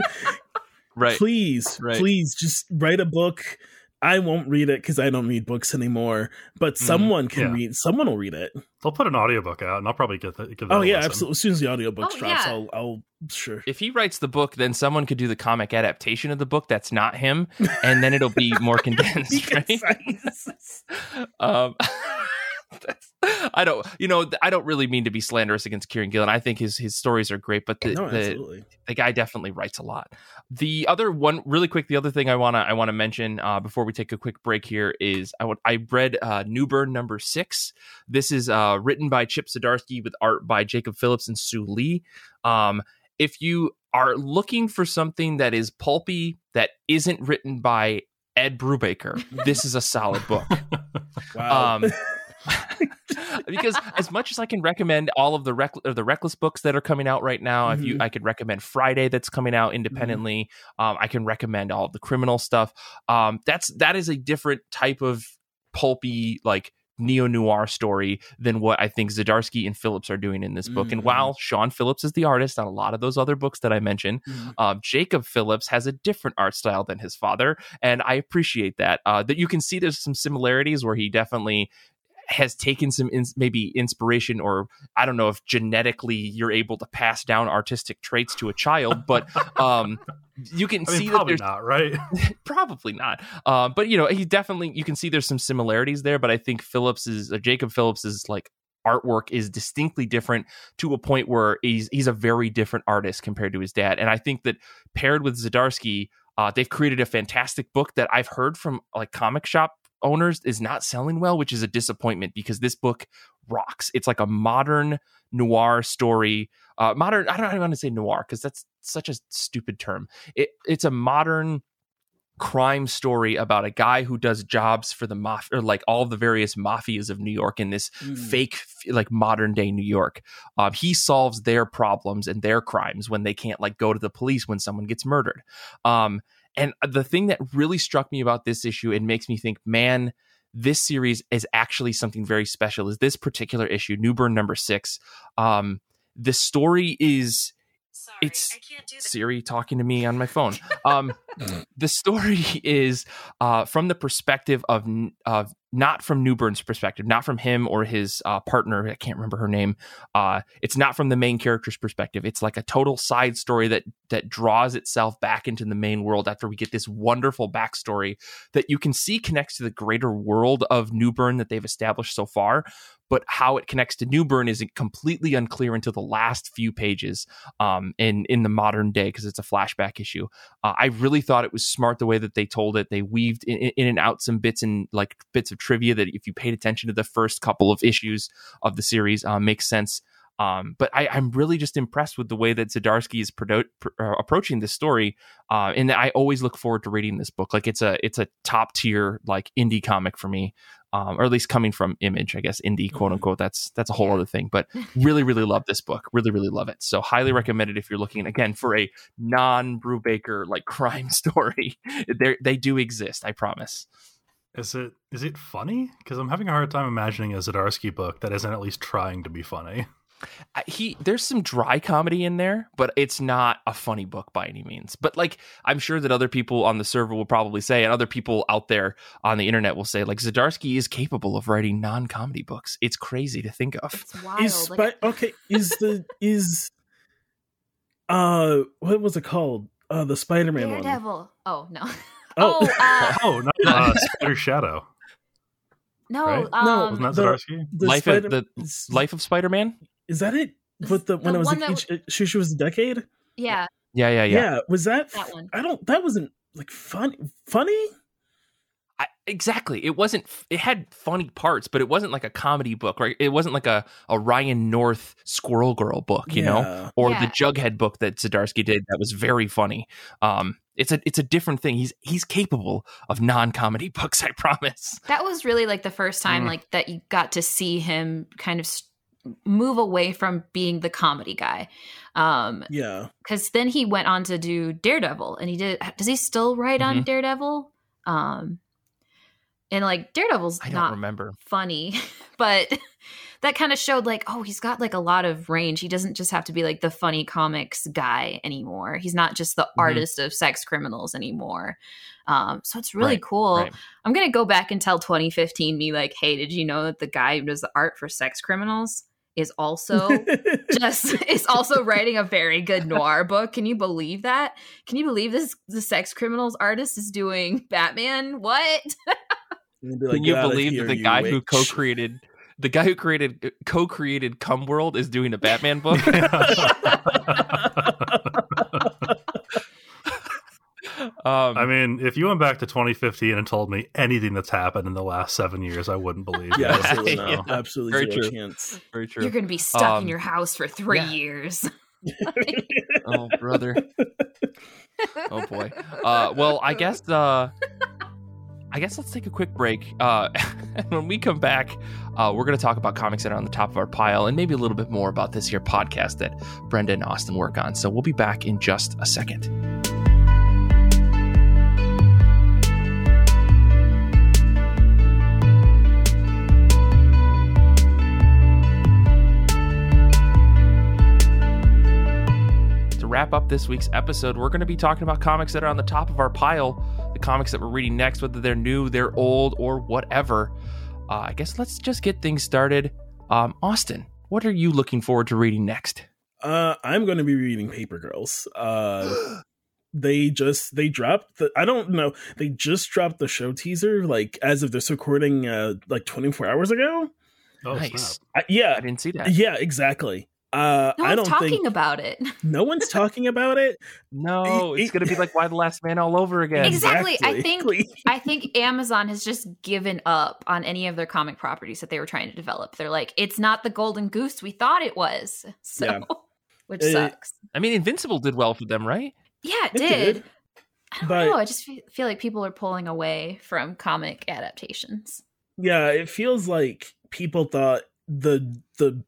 Speaker 1: right.
Speaker 4: Please, right. please just write a book I won't read it because I don't read books anymore. But mm-hmm. someone can yeah. read. Someone will read it.
Speaker 2: They'll put an audiobook out, and I'll probably get that.
Speaker 4: oh yeah, absolutely. As soon as the audiobook oh, drops, yeah. I'll, I'll sure.
Speaker 1: If he writes the book, then someone could do the comic adaptation of the book. That's not him, and then it'll be more condensed. right? um, I don't, you know, I don't really mean to be slanderous against Kieron Gillen. I think his his stories are great, but the, no, the, the, guy definitely writes a lot. The other one, really quick, the other thing I wanna I wanna mention uh, before we take a quick break here is I, w- I read uh, Newburn number six. This is uh, written by Chip Zdarsky with art by Jacob Phillips and Sue Lee. Um, if you are looking for something that is pulpy that isn't written by Ed Brubaker, this is a solid book.
Speaker 4: wow. Um,
Speaker 1: because as much as I can recommend all of the rec- the reckless books that are coming out right now, mm-hmm. if you mm-hmm. I could recommend Friday that's coming out mm-hmm. independently. Mm-hmm. Um, I can recommend all the criminal stuff. Um, that's that is a different type of pulpy like neo noir story than what I think Zdarsky and Phillips are doing in this book. Mm-hmm. And while Sean Phillips is the artist on a lot of those other books that I mentioned, mm-hmm. uh, Jacob Phillips has a different art style than his father, and I appreciate that. Uh, that you can see there's some similarities where he definitely has taken some maybe inspiration or I don't know if genetically you're able to pass down artistic traits to a child, but um, you can
Speaker 2: I mean,
Speaker 1: see that
Speaker 2: probably
Speaker 1: there's
Speaker 2: not right.
Speaker 1: probably not. Uh, but you know, he definitely you can see there's some similarities there. But I think Phillips is uh, Jacob Phillips is like artwork is distinctly different to a point where he's he's a very different artist compared to his dad. And I think that paired with Zdarsky, uh, they've created a fantastic book that I've heard from like comic shop owners is not selling well, which is a disappointment because this book rocks. It's like a modern noir story. Uh, modern, I don't, don't want to say noir because that's such a stupid term. It, it's a modern crime story about a guy who does jobs for the mafia or like all the various mafias of New York in this mm. fake like modern day New York. Um, he solves their problems and their crimes when they can't like go to the police when someone gets murdered. Um, and the thing that really struck me about this issue and makes me think, man, this series is actually something very special. Is this particular issue, Newburn number six? Um, the story is
Speaker 3: Sorry,
Speaker 1: it's Siri talking to me on my phone. Um, the story is uh, from the perspective of of not from Newburn's perspective, not from him or his uh, partner. I can't remember her name. Uh, it's not from the main character's perspective. It's like a total side story that that draws itself back into the main world after we get this wonderful backstory that you can see connects to the greater world of Newburn that they've established so far. But how it connects to Newburn is completely unclear until the last few pages um, in in the modern day because it's a flashback issue. Uh, I really thought it was smart the way that they told it. They weaved in, in and out some bits and like bits of trivia that if you paid attention to the first couple of issues of the series uh, makes sense. Um, but I, am really just impressed with the way that Zdarsky is produ- pr- uh, approaching this story, uh, and I always look forward to reading this book. Like it's a it's a top tier like indie comic for me, um, or at least coming from Image, I guess indie quote mm-hmm. unquote. That's that's a whole other thing. But really, really love this book. Really, really love it. So highly recommend it if you're looking again for a non Brubaker like crime story. they they do exist. I promise.
Speaker 2: Is it is it funny? Because I'm having a hard time imagining a Zdarsky book that isn't at least trying to be funny.
Speaker 1: He there's some dry comedy in there, but it's not a funny book by any means. But like I'm sure that other people on the server will probably say, and other people out there on the internet will say, like Zdarsky is capable of writing non-comedy books. It's crazy to think of.
Speaker 3: It's wild.
Speaker 4: Is, like, okay, is the is uh what was it called? Uh the Spider-Man
Speaker 3: Daredevil. one. Oh no.
Speaker 4: Oh,
Speaker 3: oh, uh,
Speaker 2: oh, not uh, Spider Shadow.
Speaker 3: No,
Speaker 2: right?
Speaker 3: um,
Speaker 2: no, wasn't that
Speaker 1: the, the life Spider- of the life of Spider Man.
Speaker 4: Is that it? But the, when it was like each, was, she, was a decade.
Speaker 3: Yeah.
Speaker 1: Yeah, yeah, yeah.
Speaker 4: Yeah, was that?
Speaker 3: That one.
Speaker 4: I don't. That wasn't like funny. Funny.
Speaker 1: I, exactly. It wasn't. It had funny parts, but it wasn't like a comedy book, right? It wasn't like a, a Ryan North Squirrel Girl book, you yeah. know, or yeah. the Jughead book that Zdarsky did that was very funny. Um, it's a it's a different thing. He's he's capable of non comedy books. I promise.
Speaker 3: That was really like the first time mm. like that you got to see him kind of move away from being the comedy guy. Um,
Speaker 4: yeah,
Speaker 3: because then he went on to do Daredevil, and he did. Does he still write mm-hmm. on Daredevil? Um, and like Daredevil's
Speaker 1: I don't
Speaker 3: not
Speaker 1: remember
Speaker 3: funny, but that kind of showed like, oh, he's got like a lot of range. He doesn't just have to be like the funny comics guy anymore. He's not just the mm-hmm. artist of sex criminals anymore. Um, so it's really
Speaker 1: right,
Speaker 3: cool.
Speaker 1: Right.
Speaker 3: I'm gonna go back and tell 2015 me like, hey, did you know that the guy who does the art for sex criminals is also just is also writing a very good noir book. Can you believe that? Can you believe this the sex criminals artist is doing Batman? What?
Speaker 1: Like, Can you believe that the guy who co-created the guy who created uh, co-created Cum World is doing a Batman book?
Speaker 2: Um, I mean, if you went back to 2015 and told me anything that's happened in the last seven years, I wouldn't believe
Speaker 4: yeah, absolutely no. yeah. Absolutely
Speaker 1: Very
Speaker 4: true.
Speaker 1: chance. Very true.
Speaker 3: You're going to be stuck um, in your house for three yeah. years.
Speaker 1: oh, brother. Oh, boy. Uh, well, I guess uh, I guess let's take a quick break. Uh, and when we come back, uh, we're going to talk about comics that are on the top of our pile and maybe a little bit more about this here podcast that Brenda and Austin work on. So we'll be back in just a second. Wrap up this week's episode, we're going to be talking about comics that are on the top of our pile, the comics that we're reading next, whether they're new, they're old, or whatever. uh, I guess let's just get things started. Um, Austin, what are you looking forward to reading next?
Speaker 4: Uh, I'm going to be reading Paper Girls. Uh, they just they dropped the I don't know they just dropped the show teaser like as of this recording uh like 24 hours ago.
Speaker 2: Oh,
Speaker 1: nice.
Speaker 4: I, yeah,
Speaker 1: I didn't see that.
Speaker 4: yeah, exactly. Uh,
Speaker 3: No
Speaker 4: I
Speaker 3: one's
Speaker 4: don't
Speaker 3: talking
Speaker 4: think
Speaker 3: about it.
Speaker 4: no one's talking about it.
Speaker 1: No, it's gonna be like Y the Last Man all over again.
Speaker 3: Exactly. I think- I think Amazon has just given up on any of their comic properties that they were trying to develop. They're like, it's not the golden goose we thought it was. So,
Speaker 4: Yeah.
Speaker 3: which
Speaker 4: Uh,
Speaker 3: sucks.
Speaker 1: I mean, Invincible did well for them, right?
Speaker 3: Yeah, it
Speaker 4: It
Speaker 3: did.
Speaker 4: did,
Speaker 3: I don't
Speaker 4: but-
Speaker 3: know. I just feel like people are pulling away from comic adaptations.
Speaker 4: Yeah, it feels like people thought the the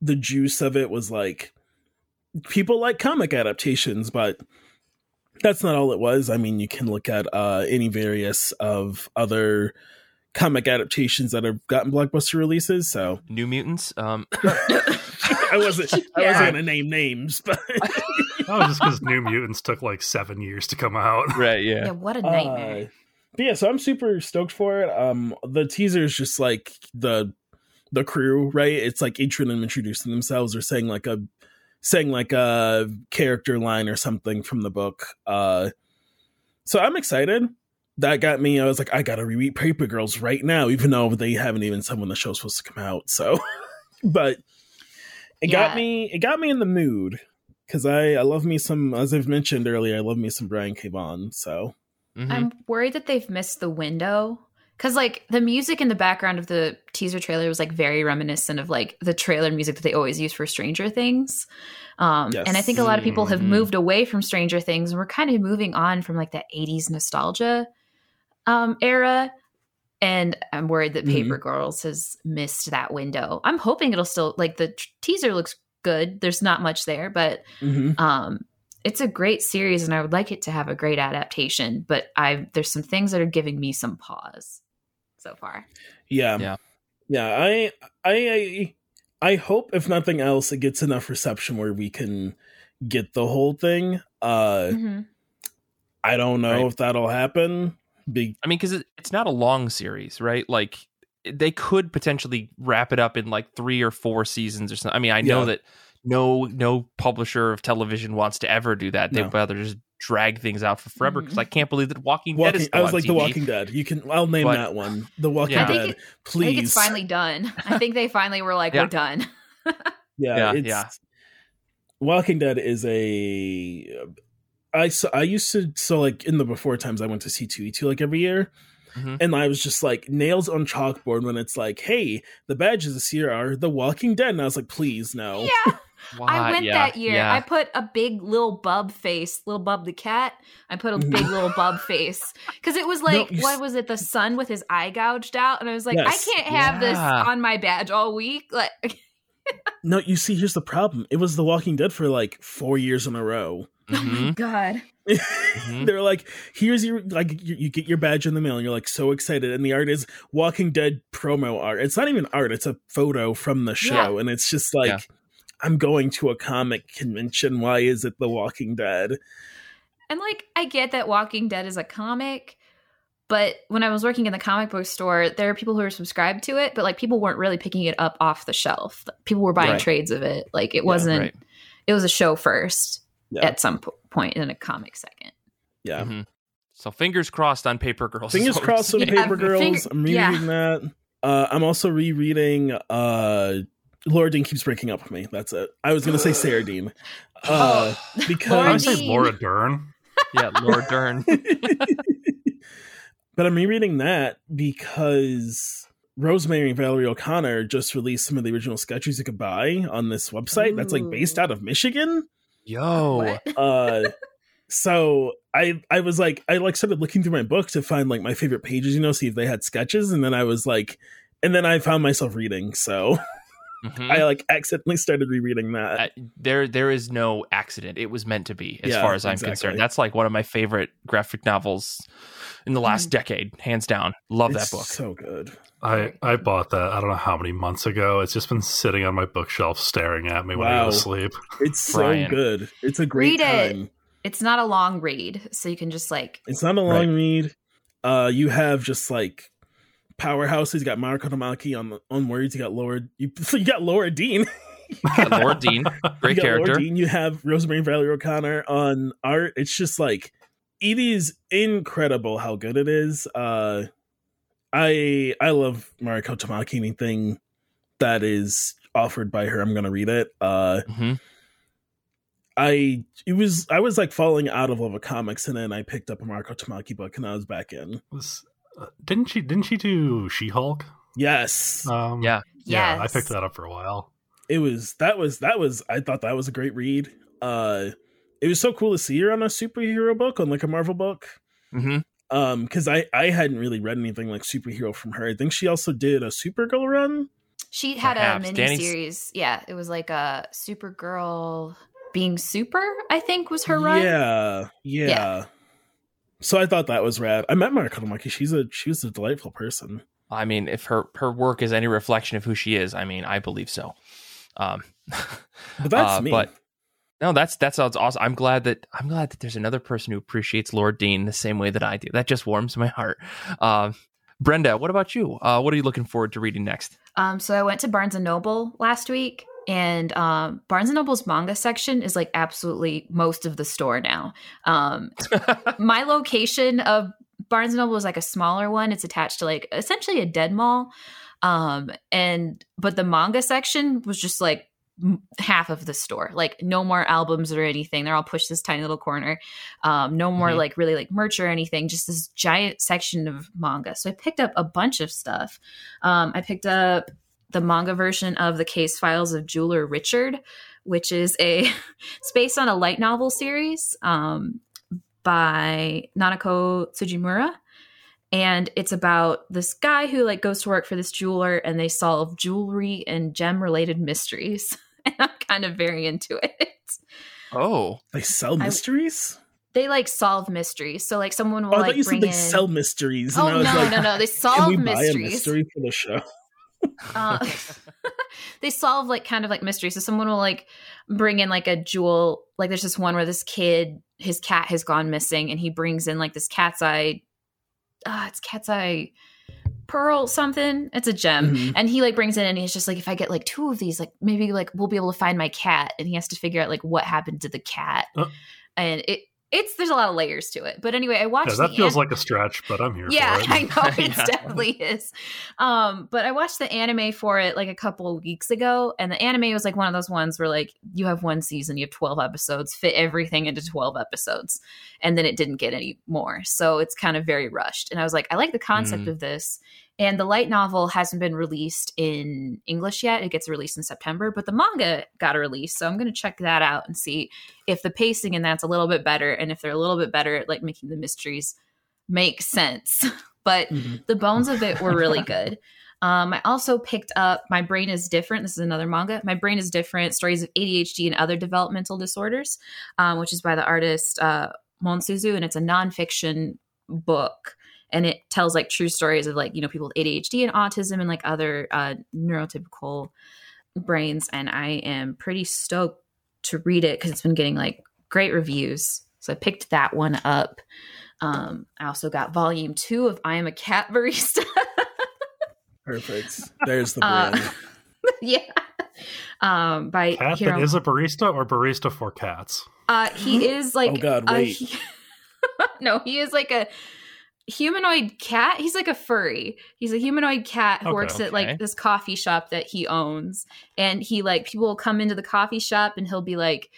Speaker 4: the juice of it was like people like comic adaptations, but that's not all it was. I mean, you can look at uh any various of other comic adaptations that have gotten blockbuster releases, so
Speaker 1: New Mutants. Um,
Speaker 4: I wasn't I wasn't gonna name names, but
Speaker 2: Oh, just because New Mutants took like seven years to come out.
Speaker 1: right.
Speaker 3: Yeah,
Speaker 1: Yeah.
Speaker 3: what a nightmare.
Speaker 4: Uh, but yeah, so I'm super stoked for it. Um, the teaser is just like the the crew, right? It's like each of them introducing themselves or saying like a saying like a character line or something from the book. Uh, so I'm excited. That got me. I was like, I gotta reread Paper Girls right now, even though they haven't even said when the show's supposed to come out. So, but it got me. It got me in the mood because I I love me some. As I've mentioned earlier, I love me some Brian K. Vaughan. So.
Speaker 1: Mhm.
Speaker 3: I'm worried that they've missed the window because like the music in the background of the teaser trailer was like very reminiscent of like the trailer music that they always use for Stranger Things. Um,
Speaker 4: Yes.
Speaker 3: And I think a lot of people have moved away from Stranger Things and we're kind of moving on from like that 80s nostalgia um, era. And I'm worried that. Paper Girls has missed that window. I'm hoping it'll still like the t- teaser looks good. There's not much there, but
Speaker 4: mhm.
Speaker 3: um it's a great series and i would like it to have a great adaptation but i there's some things that are giving me some pause so far
Speaker 4: Yeah.
Speaker 1: Yeah.
Speaker 4: Yeah. I, I, I, I hope if nothing else, it gets enough reception where we can get the whole thing. Uh,
Speaker 3: Mhm.
Speaker 4: I don't know
Speaker 1: Right.
Speaker 4: if that'll happen. Be-
Speaker 1: I mean, because it, it's not a long series, right? Like they could potentially wrap it up in like three or four seasons or something. I mean, I know
Speaker 4: Yeah.
Speaker 1: that no no publisher of television wants to ever do that. They'd
Speaker 4: No.
Speaker 1: rather just drag things out for forever. Because. I can't believe that Walking, Dead is
Speaker 4: Walking,
Speaker 1: still
Speaker 4: I was
Speaker 1: on
Speaker 4: like The Walking Dead. You can. I'll name
Speaker 1: But-
Speaker 4: that one. The Walking
Speaker 1: Yeah.
Speaker 3: I think
Speaker 4: Dead.
Speaker 3: it-
Speaker 4: Please.
Speaker 3: i think it's finally done i think they finally were like
Speaker 1: Yeah.
Speaker 3: we're done
Speaker 4: Yeah,
Speaker 1: Yeah,
Speaker 4: it's,
Speaker 1: yeah.
Speaker 4: Walking Dead is a. I so I used to so like in the before times I went to C two E two like every year,
Speaker 1: Mhm.
Speaker 4: and I was just like nails on chalkboard when it's like, hey, the badges this year are The Walking Dead, and I was like, please no.
Speaker 3: yeah
Speaker 1: Why?
Speaker 3: i went
Speaker 1: Yeah,
Speaker 3: that year
Speaker 1: yeah.
Speaker 3: i put a big little bub face little bub the cat i put a big little bub face because it was like
Speaker 4: you
Speaker 3: what was it the sun with his eye gouged out and i was like
Speaker 4: Yes.
Speaker 3: i can't have this on my badge all week like
Speaker 4: No, you see, here's the problem. It was The Walking Dead for like four years in a row.
Speaker 1: Mhm.
Speaker 3: god
Speaker 1: Mhm.
Speaker 4: They're like, here's your like you, you get your badge in the mail, and you're like so excited, and the art is Walking Dead promo art. It's not even art; it's a photo from the show, and it's just like,
Speaker 1: Yeah.
Speaker 4: I'm going to a comic convention. Why is it The Walking Dead?
Speaker 3: And like, I get that Walking Dead is a comic, but when I was working in the comic book store, there are people who are subscribed to it, but like people weren't really picking it up off the shelf. People were buying
Speaker 1: Right.
Speaker 3: trades of it. Like it wasn't.
Speaker 1: right.
Speaker 3: It was a show first
Speaker 4: Yeah,
Speaker 3: at some po- point and a comic second.
Speaker 4: yeah.
Speaker 1: Mhm. So fingers crossed on Paper Girls.
Speaker 4: Fingers crossed on.
Speaker 3: Yeah,
Speaker 4: Paper Girls.
Speaker 3: finger-
Speaker 4: I'm
Speaker 3: yeah.
Speaker 4: rereading that. Uh, I'm also rereading. Uh, Laura Dean keeps breaking up with me. That's it. I was gonna say Sarah Dean, uh,
Speaker 2: I
Speaker 4: because
Speaker 3: Laura
Speaker 2: would say
Speaker 3: Dean.
Speaker 2: Laura Dern.
Speaker 1: yeah, Laura Dern.
Speaker 4: but I'm rereading that because Rosemary and Valero-O'Connell just released some of the original sketches you could buy on this website that's like based out of Michigan.
Speaker 1: Yo,
Speaker 4: Uh, so I I was like I like started looking through my book to find like my favorite pages, you know, see if they had sketches, and then I was like, and then I found myself reading, so
Speaker 1: Mhm.
Speaker 4: I like accidentally started rereading that.
Speaker 1: Uh, there there is no accident. It was meant to be, as
Speaker 4: Yeah,
Speaker 1: far as I'm
Speaker 4: exactly.
Speaker 1: concerned. That's like one of my favorite graphic novels in the last
Speaker 3: Mm.
Speaker 1: decade, hands down. Love
Speaker 4: It's
Speaker 1: that book.
Speaker 4: so good.
Speaker 2: I, I bought that I don't know how many months ago. It's just been sitting on my bookshelf staring at me when I go to sleep.
Speaker 4: It's
Speaker 1: Brian.
Speaker 4: so good. It's a great
Speaker 3: Read it. It's not a long read, so you can just like
Speaker 4: It's not a long read. Uh, you have just like powerhouse. He's got Mariko Tamaki on the, on words. You got Laura. You, you got Laura Dean.
Speaker 1: Laura Dean, great
Speaker 4: you
Speaker 1: character.
Speaker 4: Laura Dean. You have Rosemary Valero-O'Connell on art. It's just like it is incredible how good it is. Uh, I I love Mariko Tamaki. Anything that is offered by her, I'm gonna read it. Uh,
Speaker 1: hmm
Speaker 4: I it was I was like falling out of love with comics, and then I picked up a Mariko Tamaki book, and I was back in.
Speaker 2: Was, uh, didn't she? Didn't she do She Hulk?
Speaker 4: Yes,
Speaker 2: Um,
Speaker 1: Yeah.
Speaker 2: yeah. I picked that up for a while.
Speaker 4: it was that was that was I thought that was a great read. Uh, it was so cool to see her on a superhero book, on like a Marvel book.
Speaker 1: hmm
Speaker 4: Um, because I I hadn't really read anything like superhero from her. I think she also did a Supergirl run.
Speaker 3: She had
Speaker 1: Perhaps.
Speaker 3: a mini
Speaker 1: Danny's-
Speaker 3: series. Yeah, it was like a Supergirl being super. I think was her run.
Speaker 4: Yeah, yeah.
Speaker 3: Yeah.
Speaker 4: So I thought that was rad. I met Mariko Tamaki. She's a she's a delightful person.
Speaker 1: I mean, if her her work is any reflection of who she is, I mean, I believe so. Um,
Speaker 4: But that's
Speaker 1: uh,
Speaker 4: me.
Speaker 1: But no, that's that sounds awesome. I'm glad that I'm glad that there's another person who appreciates Laura Dean the same way that I do. That just warms my heart. Um, Brenda, what about you? Uh, what are you looking forward to reading next?
Speaker 3: Um, so I went to Barnes and Noble last week, and um, Barnes and Noble's manga section is like absolutely most of the store now. Um, my location of Barnes and Noble is like a smaller one. It's attached to like essentially a dead mall. Um, and but the manga section was just like m- half of the store. Like no more albums or anything. They're all pushed this tiny little corner. Um, no more
Speaker 1: Mhm.
Speaker 3: like really like merch or anything. Just this giant section of manga. So I picked up a bunch of stuff. Um, I picked up the manga version of the Case Files of Jeweler Richard, which is a it's based on a light novel series um, by Nanako Tsujimura. And it's about this guy who like goes to work for this jeweler and they solve jewelry and gem related mysteries. And I'm kind of very into it.
Speaker 1: oh,
Speaker 4: they sell
Speaker 3: I-
Speaker 4: mysteries.
Speaker 3: They like solve mysteries. So like someone will
Speaker 4: Oh, I
Speaker 3: like
Speaker 4: thought you
Speaker 3: bring
Speaker 4: said they
Speaker 3: in
Speaker 4: sell mysteries.
Speaker 3: Oh
Speaker 4: I
Speaker 3: no,
Speaker 4: like,
Speaker 3: no, no! They
Speaker 4: Can
Speaker 3: solve
Speaker 4: we buy a
Speaker 3: mysteries.
Speaker 4: mystery for the show?
Speaker 3: Uh, they solve like kind of like mysteries. So someone will like bring in like a jewel. Like there's this one where this kid, his cat has gone missing, and he brings in like this cat's eye. Uh, it's cat's eye pearl something. It's a gem,
Speaker 4: Mhm.
Speaker 3: and he like brings it in, and he's just like, if I get like two of these, like maybe like we'll be able to find my cat, and he has to figure out like what happened to the cat,
Speaker 2: Uh.
Speaker 3: and it. It's there's a lot of layers to it, but anyway, I watched.
Speaker 2: Yeah, that
Speaker 3: the
Speaker 2: feels
Speaker 3: an-
Speaker 2: like a stretch, but I'm here
Speaker 3: yeah,
Speaker 2: for it.
Speaker 3: I know it
Speaker 1: Yeah.
Speaker 3: definitely is. Um, but I watched the anime for it like a couple of weeks ago, and the anime was like one of those ones where like you have one season, you have twelve episodes, fit everything into twelve episodes, and then it didn't get any more. So it's kind of very rushed. And I was like, I like the concept
Speaker 1: Mm.
Speaker 3: of this. And the light novel hasn't been released in English yet. It gets released in September, but the manga got a release. So I'm going to check that out and see if the pacing in that's a little bit better and if they're a little bit better at like making the mysteries make sense. But
Speaker 4: Mhm.
Speaker 3: the bones of it were really good. Um, I also picked up My Brain is Different. This is another manga. My Brain is Different Stories of ADHD and Other Developmental Disorders, um, which is by the artist uh, Monsuzu. And it's a nonfiction book. And it tells like true stories of like, you know, people with ADHD and autism and like other uh, neurotypical brains. And I am pretty stoked to read it because it's been getting like great reviews. So I picked that one up. Um, I also got volume two of I Am a Cat Barista.
Speaker 4: Perfect. There's the
Speaker 3: Uh,
Speaker 4: brand.
Speaker 3: yeah. Um, by
Speaker 2: Cat
Speaker 3: Hiro.
Speaker 2: that is a barista or barista for cats?
Speaker 3: uh, he is like.
Speaker 4: Oh, God,
Speaker 3: a-
Speaker 4: wait.
Speaker 3: no, he is like a humanoid cat. He's like a furry. He's a humanoid cat who
Speaker 2: Okay,
Speaker 3: works at
Speaker 1: okay.
Speaker 3: like this coffee shop that he owns, and he like people will come into the coffee shop and he'll be like.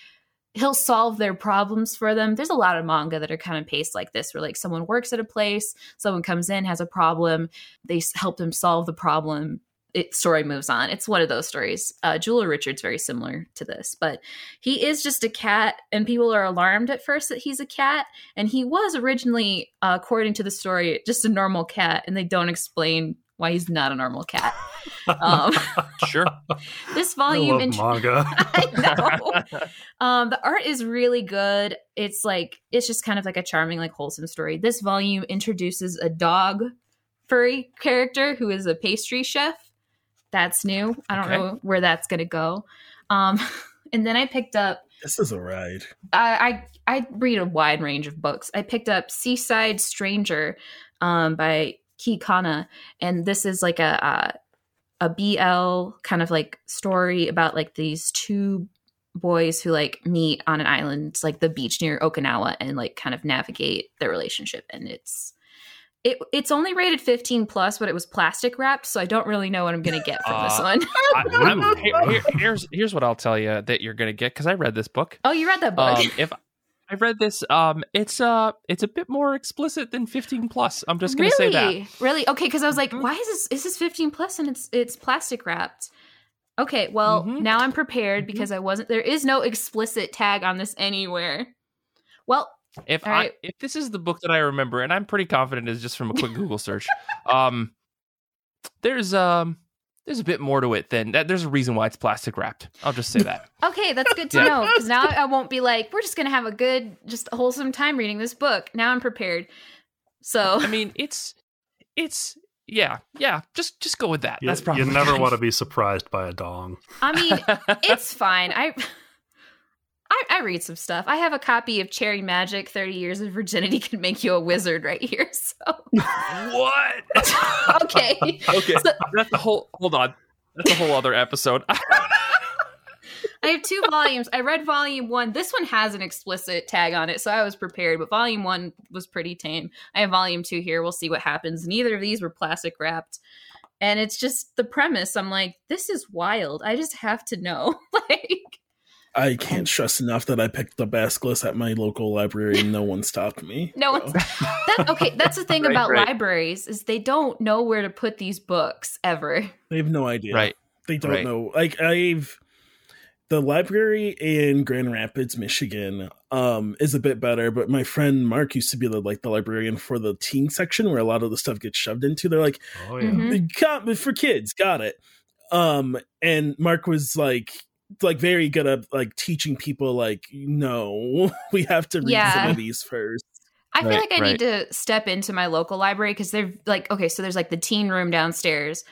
Speaker 3: He'll solve their problems for them. There's a lot of manga that are kind of paced like this, where like someone works at a place, someone comes in, has a problem, they help them solve the problem. It story moves on. It's one of those stories. Uh, Richards very similar to this, but he is just a cat, and people are alarmed at first that he's a cat. And he was originally, uh, according to the story, just a normal cat, and they don't explain why he's not a normal cat. Um,
Speaker 1: sure.
Speaker 3: this
Speaker 2: I
Speaker 3: volume,
Speaker 2: love
Speaker 3: int-
Speaker 2: manga.
Speaker 3: I know. Um, the art is really good. It's like it's just kind of like a charming, like wholesome story. This volume introduces a dog furry character who is a pastry chef. That's new. I don't
Speaker 1: Okay.
Speaker 3: know where that's gonna go. Um, and then I picked up
Speaker 4: This is a ride.
Speaker 3: I, I I read a wide range of books. I picked up Seaside Stranger um, by Kii Kanna, and this is like a, a a BL kind of like story about like these two boys who like meet on an island, like the beach near Okinawa, and like kind of navigate their relationship. And it's it it's only rated 15 plus, but it was plastic wrapped, so I don't really know what I'm gonna get from uh, this one.
Speaker 1: I, I'm, here, here's here's what I'll tell you that you're gonna get because I read this book.
Speaker 3: Oh, you read that book?
Speaker 1: Um, if I read this, um, it's uh, it's a bit more explicit than 15 plus. I'm just gonna
Speaker 3: really?
Speaker 1: say that.
Speaker 3: Really? Okay, because I was like, mm-hmm. why is this? Is this 15 plus and it's it's plastic wrapped? Okay, well mm-hmm. now I'm prepared mm-hmm. because I wasn't. There is no explicit tag on this anywhere. Well,
Speaker 1: if I right. if this is the book that I remember, and I'm pretty confident is just from a quick Google search, um, there's um there's a bit more to it than that. There's a reason why it's plastic wrapped. I'll just say that.
Speaker 3: okay, that's good to yeah. know because now I won't be like, we're just gonna have a good, just wholesome time reading this book. Now I'm prepared. So
Speaker 1: I mean, it's it's yeah, yeah. Just just go with that. You, That's probably
Speaker 2: you never want to be surprised by a dong.
Speaker 3: I mean, it's fine. I, I I read some stuff. I have a copy of Cherry Magic: Thirty Years of Virginity Can Make You a Wizard right here. So
Speaker 1: what?
Speaker 3: okay.
Speaker 1: Okay. So, That's a whole. Hold on. That's a whole other episode.
Speaker 3: I have two volumes. I read volume one. This one has an explicit tag on it, so I was prepared, but volume one was pretty tame. I have volume two here. We'll see what happens. Neither of these were plastic wrapped. And it's just the premise. I'm like, this is wild. I just have to know. like
Speaker 4: I can't stress enough that I picked the Basilisk at my local library and no one stopped me.
Speaker 3: no one. That, okay, that's the thing right, about right. libraries is they don't know where to put these books ever.
Speaker 4: They have no idea.
Speaker 1: Right.
Speaker 4: They don't right. know. Like I've the library in Grand Rapids, Michigan, um, is a bit better. But my friend Mark used to be the like the librarian for the teen section where a lot of the stuff gets shoved into. They're like,
Speaker 2: oh yeah, mm-hmm.
Speaker 4: for kids, got it. Um, and Mark was like, like very good at like teaching people like, no, we have to read yeah. some of these first.
Speaker 3: I feel like I right. need to step into my local library because they're like, okay, so there's like the teen room downstairs,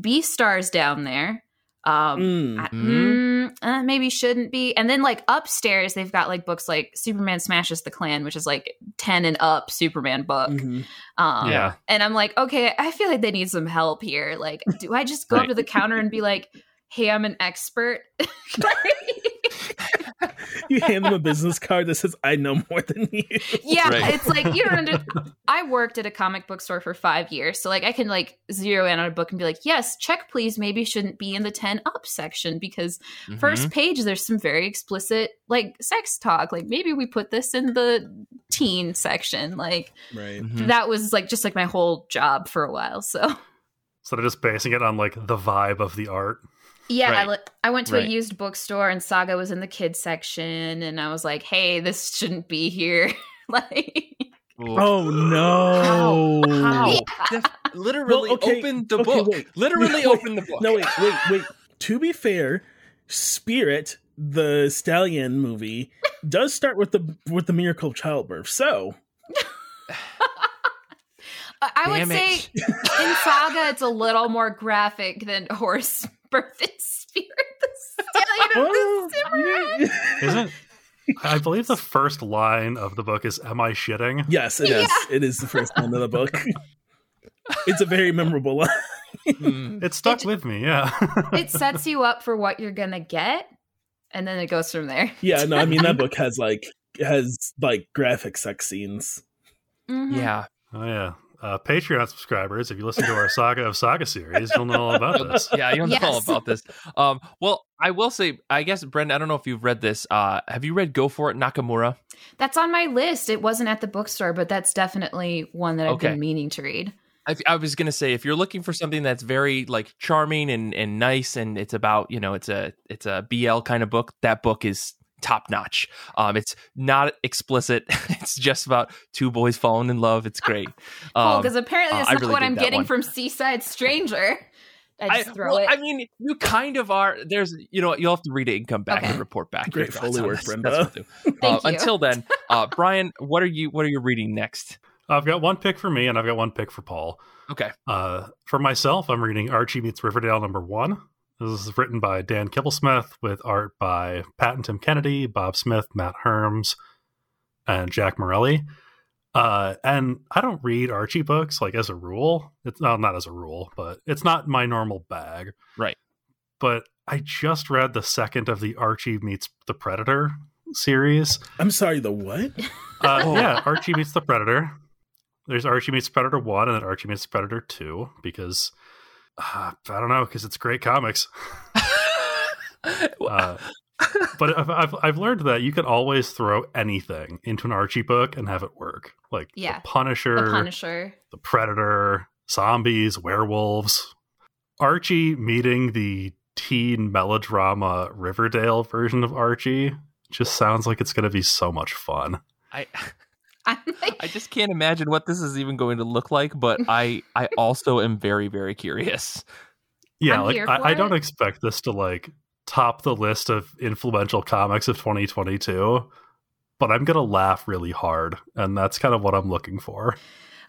Speaker 3: Beastars down there um mm. I, mm, uh, maybe shouldn't be and then like upstairs they've got like books like superman smashes the klan which is like 10 and up superman book mm-hmm. um yeah and i'm like okay i feel like they need some help here like do i just go right. up to the counter and be like hey i'm an expert
Speaker 4: you hand them a business card that says "I know more than you."
Speaker 3: Yeah, right. it's like you don't. Under- I worked at a comic book store for five years, so like I can like zero in on a book and be like, "Yes, check please." Maybe shouldn't be in the ten up section because mm-hmm. first page there's some very explicit like sex talk. Like maybe we put this in the teen section. Like
Speaker 4: right.
Speaker 3: Mm-hmm. that was like just like my whole job for a while. So.
Speaker 2: So they're just basing it on like the vibe of the art.
Speaker 3: Yeah, right. I, I, went to right. a used bookstore and Saga was in the kids section, and I was like, "Hey, this shouldn't be here." like,
Speaker 4: oh no!
Speaker 1: How? How? Yeah. Literally well, okay, open the okay, book. Wait. Literally open the book.
Speaker 4: No, wait, wait, wait. to be fair, Spirit, the Stallion movie, does start with the with the miracle of childbirth. So.
Speaker 3: I would say in Saga, it's a little more graphic than Horse birth in spirit, the stallion of the
Speaker 2: Cimarron. Isn't I believe the first line of the book is "Am I shitting?"
Speaker 4: Yes, it is. Yeah. It is the first line of the book. it's a very memorable line.
Speaker 2: Mm. it stuck it, with me. Yeah,
Speaker 3: it sets you up for what you're gonna get, and then it goes from there.
Speaker 4: Yeah, no, I mean that book has like has like graphic sex scenes.
Speaker 1: Mm-hmm. Yeah.
Speaker 2: Oh yeah uh, Patreon subscribers, if you listen to our Saga of Saga series, you'll know all about this.
Speaker 1: yeah, you'll know yes. all about this. Um, well, I will say, I guess, Brendan, I don't know if you've read this. Uh, have you read Go For It Nakamura?
Speaker 3: That's on my list. It wasn't at the bookstore, but that's definitely one that I've okay. been meaning to read.
Speaker 1: I, I, was gonna say if you're looking for something that's very like charming and, and nice and it's about you know it's a it's a BL kind of book that book is top notch. Um, it's not explicit. it's just about two boys falling in love. It's great.
Speaker 3: Um, because apparently that's uh, not really what I'm getting one. from Seaside Stranger. I, I, well, it.
Speaker 1: I mean, you kind of are. There's, you know, you'll have to read it and come back okay. and report back.
Speaker 4: Great fully work, Brenda.
Speaker 3: uh,
Speaker 1: until then, uh, Brian, what are you? What are you reading next?
Speaker 2: I've got one pick for me, and I've got one pick for Paul.
Speaker 1: Okay.
Speaker 2: Uh, for myself, I'm reading Archie meets Riverdale number one. This is written by Dan Kibblesmith with art by Pat and Tim Kennedy, Bob Smith, Matt Herms, and Jack Morelli. Uh, and I don't read Archie books like as a rule. It's well, not as a rule, but it's not my normal bag.
Speaker 1: Right.
Speaker 2: But I just read the second of the Archie meets the Predator series.
Speaker 4: I'm sorry, the what?
Speaker 2: Uh, yeah, Archie meets the Predator. There's Archie meets Predator one, and then Archie meets Predator two because uh, I don't know because it's great comics. uh, but I've, I've, I've learned that you can always throw anything into an Archie book and have it work. Like
Speaker 3: Yeah.
Speaker 2: the Punisher,
Speaker 3: The Punisher.
Speaker 2: the Predator, zombies, werewolves. Archie meeting the teen melodrama Riverdale version of Archie just sounds like it's going to be so much fun.
Speaker 1: I
Speaker 3: like,
Speaker 1: I just can't imagine what this is even going to look like, but I I also am very very curious.
Speaker 2: Yeah,
Speaker 3: I'm
Speaker 2: like I, I don't expect this to like top the list of influential comics of 2022, but I'm gonna laugh really hard, and that's kind of what I'm looking for.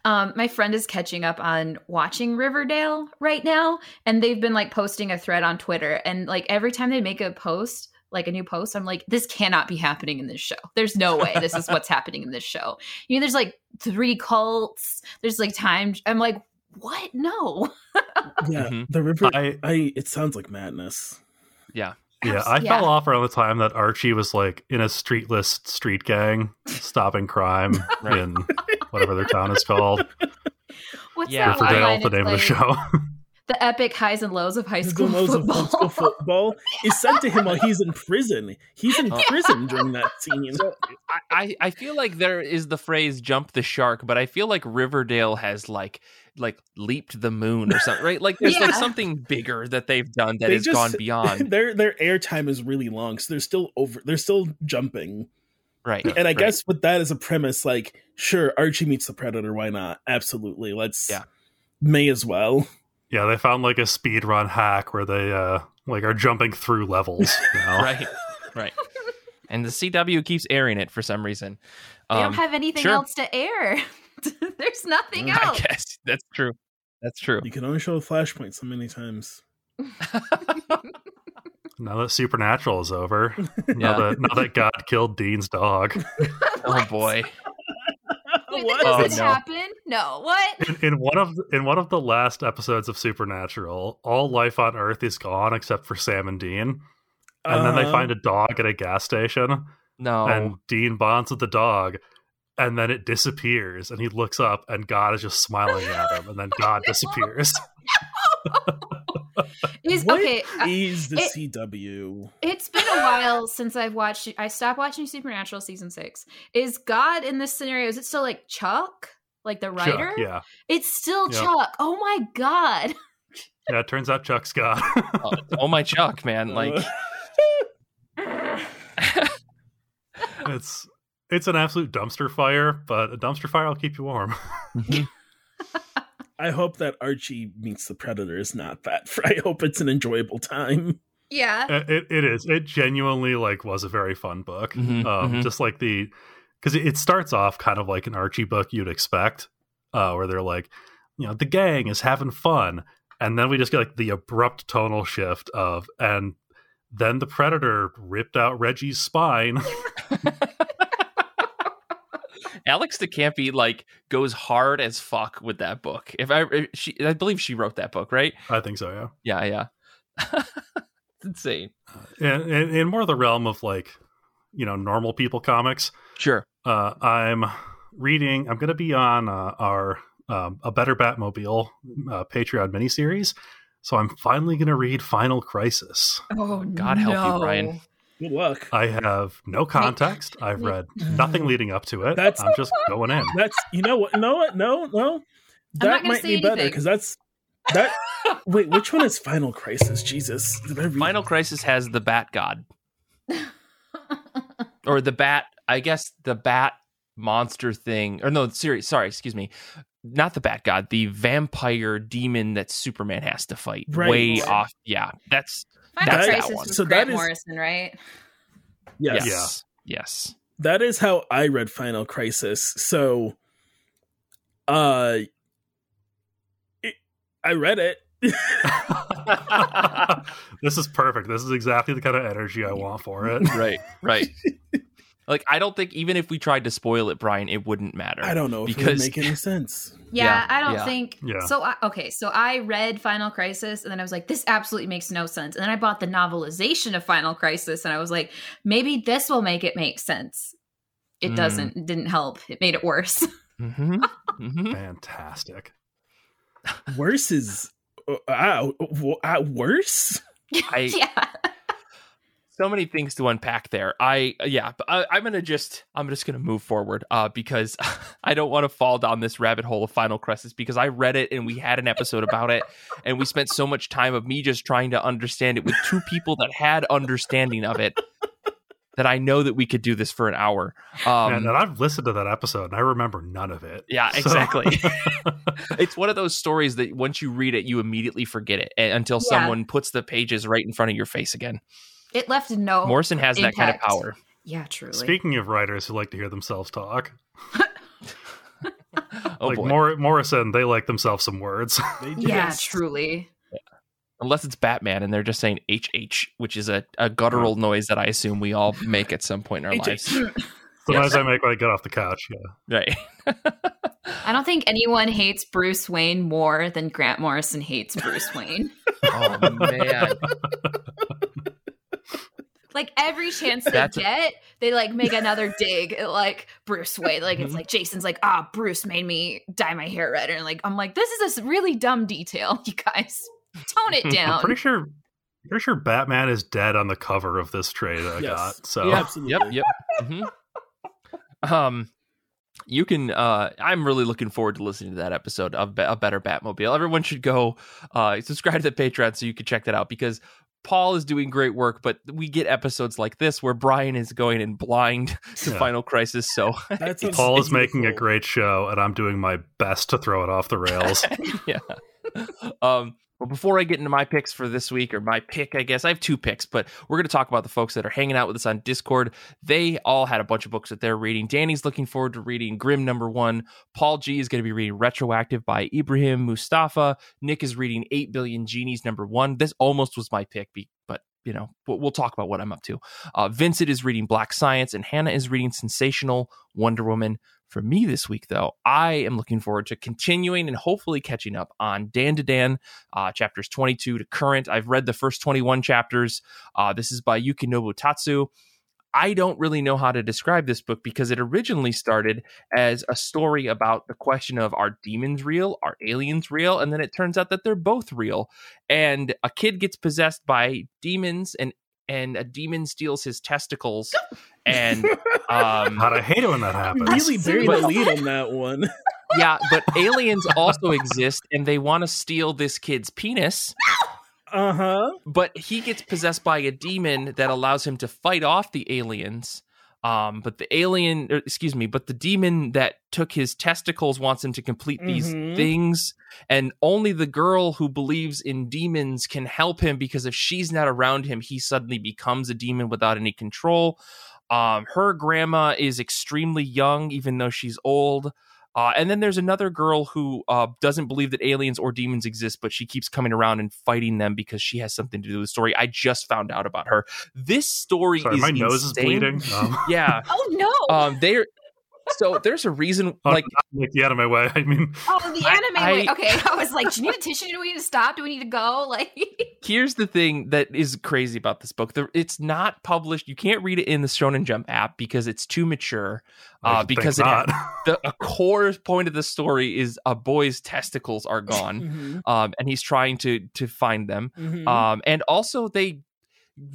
Speaker 3: Um, my friend is catching up on watching Riverdale right now, and they've been like posting a thread on Twitter, and like every time they make a post, like a new post, I'm like, this cannot be happening in this show. There's no way this is what's happening in this show. You know, there's like three cults. There's like time. I'm like, what? No.
Speaker 4: Yeah,
Speaker 1: Mhm.
Speaker 4: the river.
Speaker 2: I
Speaker 4: I. It sounds like madness.
Speaker 1: Yeah.
Speaker 2: yeah, I
Speaker 3: yeah.
Speaker 2: fell off around the time that Archie was like in a streetless street gang stopping crime in whatever their town is called.
Speaker 3: What's
Speaker 1: Yeah,
Speaker 3: that
Speaker 2: Riverdale,
Speaker 3: line?
Speaker 2: the
Speaker 3: It's
Speaker 2: name of the show.
Speaker 3: The epic highs and lows of high
Speaker 4: The
Speaker 3: school
Speaker 4: lows of
Speaker 3: football.
Speaker 4: high school football is sent to him while he's in prison. He's in prison during that scene.
Speaker 1: So I, I I feel like there is the phrase "jump the shark," but I feel like Riverdale has like like leaped the moon or something, right? Like there's like something bigger that they've done that
Speaker 4: They
Speaker 1: has
Speaker 4: just-
Speaker 1: gone beyond.
Speaker 4: their their airtime is really long, so they're still over. They're still jumping.
Speaker 1: right.
Speaker 4: And I
Speaker 1: right.
Speaker 4: guess with that as a premise, like, sure, Archie meets the Predator. Why not? Absolutely. Let's.
Speaker 1: Yeah.
Speaker 4: May as well.
Speaker 2: Yeah, they found like a speed run hack where they uh like are jumping through levels now.
Speaker 1: right, right. And the CW keeps airing it for some reason.
Speaker 3: They
Speaker 1: Um,
Speaker 3: don't have anything
Speaker 1: sure.
Speaker 3: else to air. There's nothing
Speaker 4: Mm,
Speaker 1: I
Speaker 3: else.
Speaker 1: guess that's true. That's true.
Speaker 4: You can only show Flashpoint so many times.
Speaker 2: Now that Supernatural is over,
Speaker 1: Yeah.
Speaker 2: now that now that God killed Dean's dog.
Speaker 1: Oh boy.
Speaker 3: Wait,
Speaker 4: What?
Speaker 1: Oh,
Speaker 3: doesn't
Speaker 1: no.
Speaker 3: happen. No, what?
Speaker 2: In, in one of in one of the last episodes of Supernatural, all life on Earth is gone except for Sam and Dean, and then they
Speaker 4: Uh,
Speaker 2: find a dog at a gas station,
Speaker 1: No.
Speaker 2: and Dean bonds with the dog, and then it disappears, and he looks up, and God is just smiling at him, and then God disappears.
Speaker 3: Is
Speaker 4: What
Speaker 3: okay.
Speaker 4: is the
Speaker 3: it-
Speaker 4: CW?
Speaker 3: It's been a while since I've watched. I stopped watching Supernatural season six. Is God in this scenario? Is it still like Chuck, like the
Speaker 2: Chuck,
Speaker 3: writer?
Speaker 2: yeah,
Speaker 3: It's still
Speaker 2: Yeah.
Speaker 3: Chuck. Oh my god.
Speaker 2: yeah. It turns out Chuck's God.
Speaker 1: oh, oh my Chuck, man! Like
Speaker 2: it's it's an absolute dumpster fire, but a dumpster fire will keep you warm. Mm-hmm.
Speaker 4: I hope that Archie meets the Predator is not that. I hope it's an enjoyable time.
Speaker 3: yeah.
Speaker 2: It, it, it is. It genuinely like was a very fun book.
Speaker 1: Mhm,
Speaker 2: um,
Speaker 1: mhm.
Speaker 2: Just like the because it, it starts off kind of like an Archie book you'd expect, uh, where they're like, you know, the gang is having fun, and then we just get like the abrupt tonal shift of and then the predator ripped out Reggie's spine.
Speaker 1: Alex DeCampi like goes hard as fuck with that book. If I if she, I believe she wrote that book, right?
Speaker 2: I think so, yeah.
Speaker 1: Yeah, yeah. it's insane.
Speaker 2: And in, in more of the realm of like, you know, normal people comics,
Speaker 1: Sure.
Speaker 2: uh, I'm reading. I'm going to be on uh, our um, a better Batmobile uh, Patreon miniseries, so I'm finally going to read Final Crisis.
Speaker 3: Oh
Speaker 1: God help you,
Speaker 3: no.
Speaker 1: Brian.
Speaker 4: Good luck.
Speaker 2: I have no context. I've read nothing leading up to it.
Speaker 4: That's-
Speaker 2: I'm just going in.
Speaker 4: That's you know what? No, what? No, no. That might be better because that's that. wait, which one is Final Crisis? Jesus, Did I
Speaker 1: Final Crisis has the Bat God or the Bat. I guess the Bat monster thing. Or no, serious. Sorry, excuse me. Not the Bat God. The vampire demon that Superman has to fight.
Speaker 4: Right.
Speaker 1: Way off. Yeah, that's
Speaker 3: Final
Speaker 1: That's that
Speaker 3: Crisis
Speaker 1: one.
Speaker 3: was
Speaker 4: So that
Speaker 3: Grant
Speaker 4: is-
Speaker 3: Morrison, right?
Speaker 4: Yes,
Speaker 1: yes, yes.
Speaker 4: that is how I read Final Crisis. So, uh, it, I read it.
Speaker 2: this is perfect. This is exactly the kind of energy I want for it.
Speaker 1: right, right. Like I don't think even if we tried to spoil it, Brian, it wouldn't matter.
Speaker 4: I don't know if it would
Speaker 1: because
Speaker 4: make any sense.
Speaker 3: Yeah,
Speaker 1: Yeah,
Speaker 3: I don't
Speaker 1: yeah.
Speaker 3: think
Speaker 2: Yeah.
Speaker 3: so. I, okay, so I read Final Crisis and then I was like, this absolutely makes no sense. And then I bought the novelization of Final Crisis and I was like, maybe this will make it make sense. It
Speaker 1: Mm.
Speaker 3: doesn't. It didn't help. It made it worse.
Speaker 1: mm-hmm. Mm-hmm.
Speaker 2: Fantastic.
Speaker 4: Worse is uh, uh, uh, worse.
Speaker 1: I-
Speaker 3: yeah.
Speaker 1: So many things to unpack there. I yeah, but I, I'm gonna just I'm just gonna move forward uh, because I don't want to fall down this rabbit hole of Final Crisis because I read it and we had an episode about it and we spent so much time of me just trying to understand it with two people that had understanding of it that I know that we could do this for an hour. Um,
Speaker 2: and, and I've listened to that episode and I remember none of it.
Speaker 1: Yeah,
Speaker 2: So-
Speaker 1: exactly. it's one of those stories that once you read it, you immediately forget it until
Speaker 3: Yeah.
Speaker 1: someone puts the pages right in front of your face again.
Speaker 3: It left no.
Speaker 1: Morrison has that kind of
Speaker 3: impact.
Speaker 1: power.
Speaker 3: Yeah, truly.
Speaker 2: Speaking of writers who like to hear themselves talk,
Speaker 1: Oh
Speaker 2: like
Speaker 1: boy.
Speaker 2: Mor- Morrison, they like themselves some words.
Speaker 4: They do.
Speaker 3: yeah,
Speaker 4: Yes.
Speaker 3: truly.
Speaker 1: Unless it's Batman and they're just saying HH, which is a, a guttural uh-huh. noise that I assume we all make at some point in our
Speaker 4: HH.
Speaker 1: lives.
Speaker 2: Sometimes I make when I get off the couch. Yeah.
Speaker 1: Right.
Speaker 3: I don't think anyone hates Bruce Wayne more than Grant Morrison hates Bruce Wayne.
Speaker 1: oh man.
Speaker 3: Like every chance they
Speaker 1: That's a-
Speaker 3: get, they like make another dig at like Bruce Wayne. Like it's
Speaker 1: Mhm.
Speaker 3: like Jason's like, ah, Bruce made me dye my hair red, and like I'm like, this is a s- really dumb detail. You guys, tone it
Speaker 2: I'm
Speaker 3: down.
Speaker 2: pretty sure. Pretty sure Batman is dead on the cover of this trade I
Speaker 4: Yes.
Speaker 2: got. So
Speaker 1: Yeah.
Speaker 4: Absolutely.
Speaker 1: Yep. Yep. hmm Um, you can. Uh, I'm really looking forward to listening to that episode of Be- a better Batmobile. Everyone should go uh, subscribe to the Patreon so you can check that out because Paul is doing great work. But we get episodes like this where Brian is going in blind to
Speaker 2: Yeah.
Speaker 1: Final Crisis. So
Speaker 4: That's what's
Speaker 2: Paul is making a great show, and I'm doing my best to throw it off the rails.
Speaker 1: yeah. Um, but before I get into my picks for this week, or my pick, I guess I have two picks, but we're going to talk about the folks that are hanging out with us on Discord. They all had a bunch of books that they're reading. Danny's looking forward to reading Grim number one. Paul G is going to be reading Retroactive by Ibrahim Mustafa. Nick is reading 8 Billion Genies number one. This almost was my pick, but you know, we'll, talk about what I'm up to. Uh, Vincent is reading Black Science, and Hannah is reading Sensational Wonder Woman. For me this week, though, I am looking forward to continuing and hopefully catching up on Dandadan, uh, chapters 22 to current. I've read the first 21 chapters. Uh, this is by Yukinobu Tatsu. I don't really know how to describe this book because it originally started as a story about the question of are demons real? Are aliens real? And then it turns out that they're both real. And a kid gets possessed by demons and and a demon steals his testicles and um
Speaker 2: God, I hate it when that
Speaker 4: We
Speaker 2: happens.
Speaker 4: really buried
Speaker 1: But-
Speaker 4: the lead on that one.
Speaker 1: yeah, but aliens also exist and they want to steal this kid's penis.
Speaker 4: Uh huh.
Speaker 1: but he gets possessed by a demon that allows him to fight off the aliens. Um, but the alien, or, excuse me, but the demon that took his testicles wants him to complete these
Speaker 4: Mhm.
Speaker 1: things, and only the girl who believes in demons can help him because if she's not around him, he suddenly becomes a demon without any control. Um, her grandma is extremely young, even though she's old. Uh, and then there's another girl who uh, doesn't believe that aliens or demons exist, but she keeps coming around and fighting them because she has something to do with the story. I just found out about her. This story
Speaker 2: Sorry,
Speaker 1: is
Speaker 2: my nose is bleeding. Um,
Speaker 1: Yeah.
Speaker 3: oh no!
Speaker 1: Um. They're so there's a reason.
Speaker 2: oh,
Speaker 1: Like
Speaker 2: like the out of my way. I mean,
Speaker 3: oh, the anime.
Speaker 1: I-
Speaker 3: way. Okay, I was like, do you need a tissue? Do we need to stop? Do we need to go? Like,
Speaker 1: here's the thing that is crazy about this book. The, it's not published. You can't read it in the Shonen Jump app because it's too mature. Uh, because it
Speaker 2: not.
Speaker 1: the a core point of the story is a boy's testicles are gone,
Speaker 4: Mhm.
Speaker 1: um, and he's trying to to find them.
Speaker 4: Mhm.
Speaker 1: Um, and also they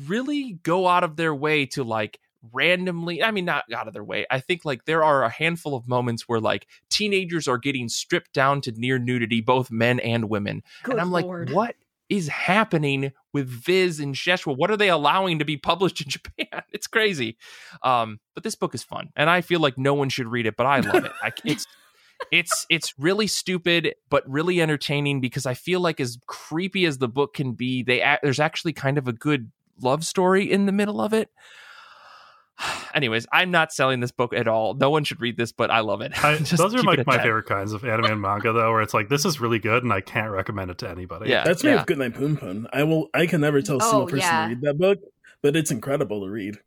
Speaker 1: really go out of their way to like randomly i mean not out of their way. I think like there are a handful of moments where like teenagers are getting stripped down to near nudity both men and women. Good and i'm
Speaker 3: Lord.
Speaker 1: like what is happening with viz and Shueisha? What are they allowing to be published in japan? It's crazy. Um but this book is fun and i feel like no one should read it but i love it. I, it's it's it's really stupid but really entertaining because i feel like as creepy as the book can be they there's actually kind of a good love story in the middle of it anyways i'm not selling this book at all no one should read this but i love it
Speaker 2: I,
Speaker 1: Just
Speaker 2: those are like my
Speaker 1: that.
Speaker 2: favorite kinds of anime and manga, though, where it's like this is really good, and I can't recommend it to anybody.
Speaker 1: yeah
Speaker 4: That's me
Speaker 1: yeah,
Speaker 4: with Goodnight Punpun. I will. I can never tell a
Speaker 3: Oh,
Speaker 4: single person
Speaker 3: yeah.
Speaker 4: to read that book, but it's incredible to read.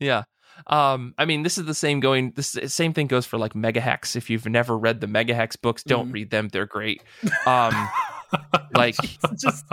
Speaker 1: yeah Um, I mean, this is the same going. This same thing goes for like Megahex. If you've never read the Megahex books, don't mm. read them. They're great. Um, like
Speaker 4: just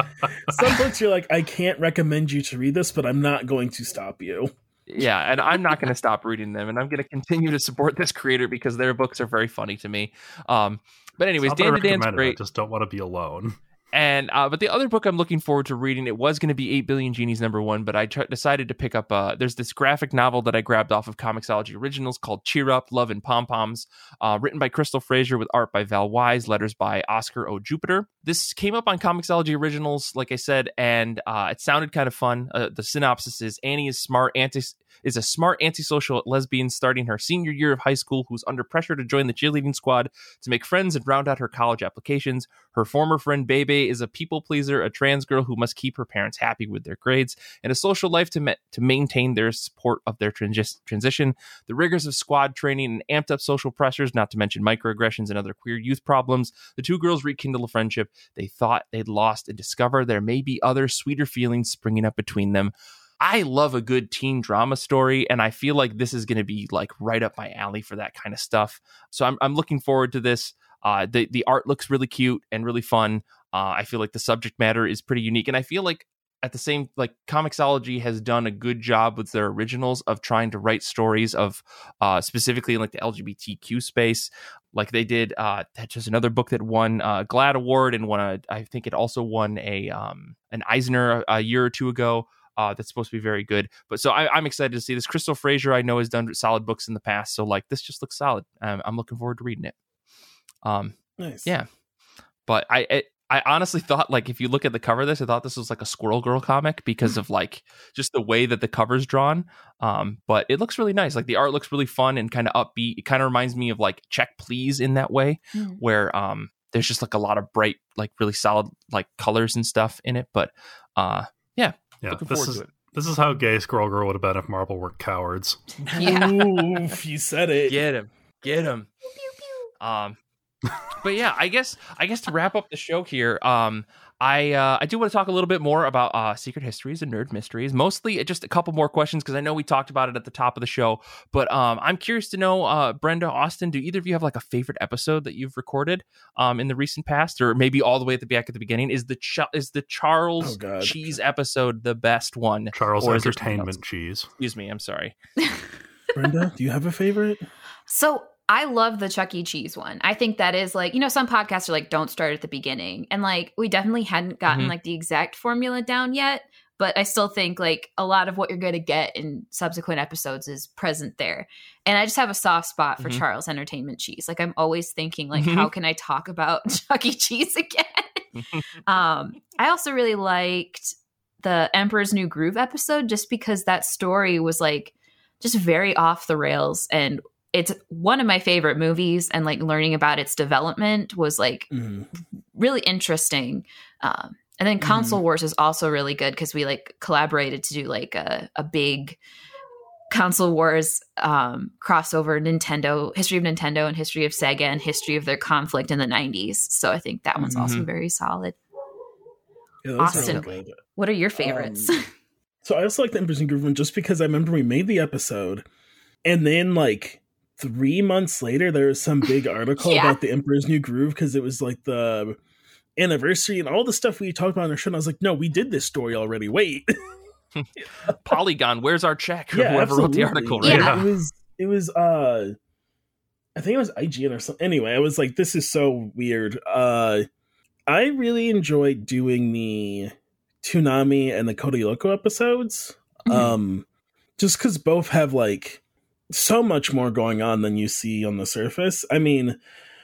Speaker 4: some books, you're like, I can't recommend you to read this, but I'm not going to stop you.
Speaker 1: Yeah, and I'm not going to stop reading them, and I'm going to continue to support this creator because their books are very funny to me. Um, but anyways, Dandadan's great.
Speaker 2: I just don't want to be alone.
Speaker 1: And uh, but the other book I'm looking forward to reading it was going to be Eight Billion Genies number one, but I t- decided to pick up. Uh, there's this graphic novel that I grabbed off of Comixology Originals called Cheer Up, Love and Pom Poms, uh, written by Crystal Frasier with art by Val Wise, letters by Oscar O. Jupiter. This came up on Comixology Originals, like I said, and uh, it sounded kind of fun. Uh, the synopsis is Annie is smart, anti is a smart antisocial lesbian starting her senior year of high school who's under pressure to join the cheerleading squad to make friends and round out her college applications. Her former friend Bebe is a people pleaser, a trans girl who must keep her parents happy with their grades, and a social life to, me- to maintain their support of their transition. The rigors of squad training and amped up social pressures, not to mention microaggressions and other queer youth problems, the two girls rekindle a friendship they thought they'd lost and discover there may be other sweeter feelings springing up between them. I love a good teen drama story, and I feel like this is going to be like right up my alley for that kind of stuff. So I'm I'm looking forward to this. Uh, the the art looks really cute and really fun. Uh, I feel like the subject matter is pretty unique, and I feel like at the same like Comixology has done a good job with their originals of trying to write stories of uh, specifically in like the LGBTQ space. Like they did, uh, that's just another book that won a GLAAD award and won a. I think it also won a um, an Eisner a year or two ago uh, that's supposed to be very good. But so I, am excited to see this. Crystal Frasier, I know, has done solid books in the past. So like this just looks solid. Um, I'm looking forward to reading it. Um, nice. Yeah. But I, it, I honestly thought like if you look at the cover of this, I thought this was like a Squirrel Girl comic because of like just the way that the cover's drawn. Um, but it looks really nice. Like the art looks really fun and kind of upbeat. It kind of reminds me of like Check Please in that way, mm. where um there's just like a lot of bright, like really solid like colors and stuff in it. But uh yeah,
Speaker 2: yeah, Looking this is this is how gay Squirrel Girl would have been if Marvel weren't cowards.
Speaker 4: Yeah, Oof, you said it.
Speaker 1: Get him, get him. Um, but yeah, I guess I guess to wrap up the show here, um, I uh, I do want to talk a little bit more about uh, secret histories and nerd mysteries. Mostly just a couple more questions because I know we talked about it at the top of the show. But um, I'm curious to know, uh, Brenda, Austin, do either of you have like a favorite episode that you've recorded um, in the recent past, or maybe all the way at the back at the beginning? Is the Ch- is the Charles oh, Cheese episode the best one?
Speaker 2: Charles or Entertainment Cheese.
Speaker 1: Excuse me, I'm sorry.
Speaker 4: Brenda, do you have a favorite?
Speaker 3: So I love the Chuck E. Cheese one. I think that is like, you know, some podcasts are like, don't start at the beginning. And like, we definitely hadn't gotten mm-hmm. like the exact formula down yet. But I still think like a lot of what you're going to get in subsequent episodes is present there. And I just have a soft spot for mm-hmm. Charles Entertainment Cheese. Like, I'm always thinking, like, mm-hmm. how can I talk about Chuck E. Cheese again? um, I also really liked the Emperor's New Groove episode just because that story was like, just very off the rails and it's one of my favorite movies and like learning about its development was like mm-hmm. really interesting um, and then console mm-hmm. wars is also really good because we like collaborated to do like a, a big console wars um, crossover nintendo history of nintendo and history of sega and history of their conflict in the 90s so i think that one's mm-hmm. also very solid yeah, austin really what are your favorites um,
Speaker 4: so i also like the Emperor's New Groove one just because i remember we made the episode and then like three months later, there was some big article yeah. about the Emperor's New Groove because it was like the anniversary and all the stuff we talked about on our show. And I was like, no, we did this story already. Wait.
Speaker 1: Polygon, where's our check? Yeah, whoever absolutely. wrote the article,
Speaker 4: right? Yeah. It was it was uh I think it was IGN or something. Anyway, I was like, this is so weird. Uh I really enjoyed doing the Toonami and the Code Lyoko episodes. Mm-hmm. Um just because both have like so much more going on than you see on the surface. I mean,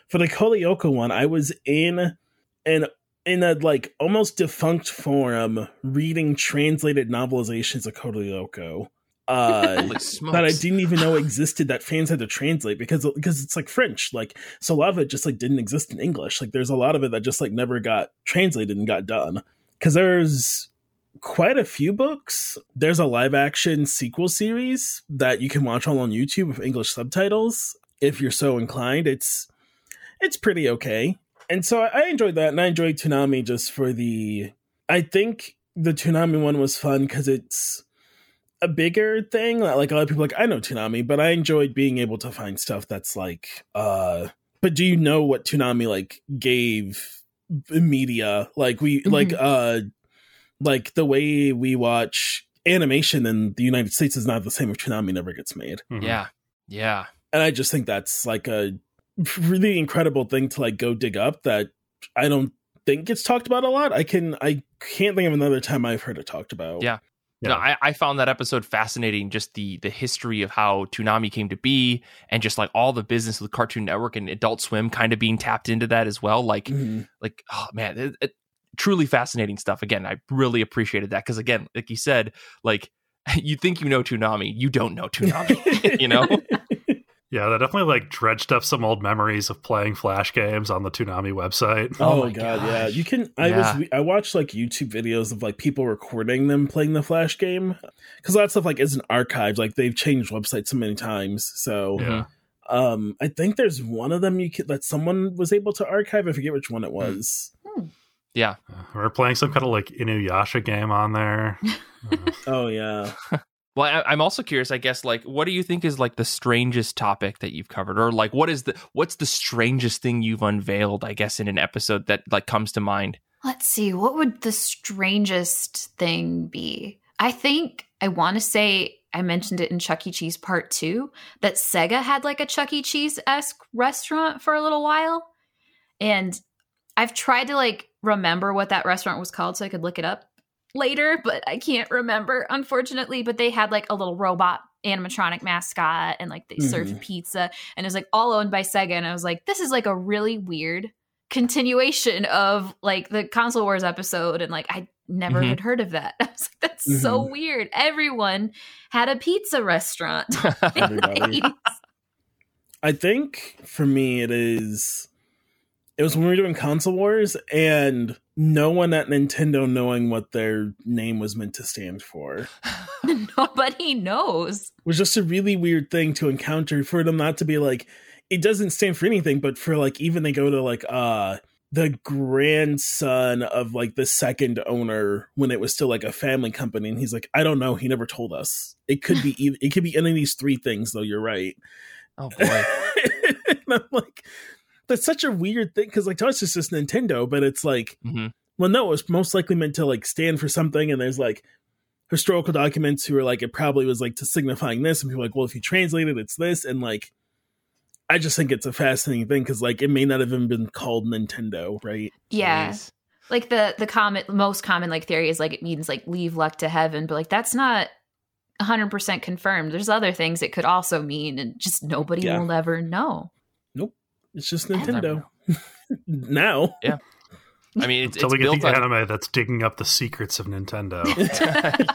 Speaker 4: for the Code Lyoko one, I was in an in a like almost defunct forum reading translated novelizations of Lyoko. Uh, that I didn't even know existed that fans had to translate because because it's like French like so a lot of it just like didn't exist in English like there's a lot of it that just like never got translated and got done because there's quite a few books. There's a live action sequel series that you can watch all on YouTube with English subtitles if you're so inclined. It's it's pretty okay. And so I enjoyed that and I enjoyed Toonami just for the I think the Toonami one was fun because it's a bigger thing. Like a lot of people, like I know Toonami, but I enjoyed being able to find stuff that's like, uh, but do you know what Toonami like gave media? Like we mm-hmm. like uh, like the way we watch animation in the United States is not the same if Toonami never gets made.
Speaker 1: Mm-hmm. Yeah, yeah,
Speaker 4: and I just think that's like a really incredible thing to like go dig up that I don't think gets talked about a lot. I can I can't think of another time I've heard it talked about.
Speaker 1: Yeah. Yeah. No, I, I found that episode fascinating. Just the the history of how Toonami came to be, and just like all the business of the Cartoon Network and Adult Swim kind of being tapped into that as well. Like, mm-hmm. like oh man, it, it, truly fascinating stuff. Again, I really appreciated that because again, like you said, like you think you know Toonami, you don't know Toonami. you know,
Speaker 2: Yeah, that definitely like dredged up some old memories of playing flash games on the Toonami website.
Speaker 4: Oh, oh my god, gosh. yeah. You can I yeah. was I watched like YouTube videos of like people recording them playing the flash game cuz a lot of stuff like isn't archived like they've changed websites so many times. So
Speaker 2: yeah.
Speaker 4: um I think there's one of them you could that someone was able to archive. I forget which one it hmm. was.
Speaker 1: Hmm. Yeah.
Speaker 2: Uh, we're playing some kind of like Inuyasha game on there.
Speaker 4: oh yeah.
Speaker 1: Well, I, am also curious. I guess, like, what do you think is like the strangest topic that you've covered, or like, what is the what's the strangest thing you've unveiled? I guess in an episode that like comes to mind.
Speaker 3: Let's see. What would the strangest thing be? I think I want to say I mentioned it in Chuck E. Cheese Part Two that Sega had like a Chuck E. Cheese esque restaurant for a little while, and I've tried to like remember what that restaurant was called so I could look it up later, but I can't remember, unfortunately. But they had like a little robot animatronic mascot and like they mm-hmm. served pizza and it was like all owned by Sega. And I was like, this is like a really weird continuation of like the console wars episode and like i never mm-hmm. had heard of that i was like that's mm-hmm. so weird everyone had a pizza restaurant
Speaker 4: i think for me it is it was when we were doing console wars and no one at Nintendo knowing what their name was meant to stand for.
Speaker 3: Nobody knows. It
Speaker 4: was just a really weird thing to encounter for them not to be like, it doesn't stand for anything, but for like, even they go to like, uh, the grandson of like the second owner when it was still like a family company and he's like i don't know. He never told us. It could be it could be any of these three things though. You're right.
Speaker 1: Oh boy.
Speaker 4: I'm like that's such a weird thing because like to us it's just Nintendo, but it's like mm-hmm. well no, it was most likely meant to like stand for something, and there's like historical documents who are like it probably was like to signifying this, and people like, well, if you translate it, it's this, and like I just think it's a fascinating thing because like it may not have even been called Nintendo, right?
Speaker 3: Yeah. Jeez. Like the the common most common like theory is like it means like leave luck to heaven, but like that's not 100% confirmed. There's other things it could also mean and just nobody yeah. will ever know.
Speaker 4: It's just Nintendo now.
Speaker 1: Yeah. I mean, it's,
Speaker 2: until
Speaker 1: it's
Speaker 2: we get the on... anime that's digging up the secrets of Nintendo.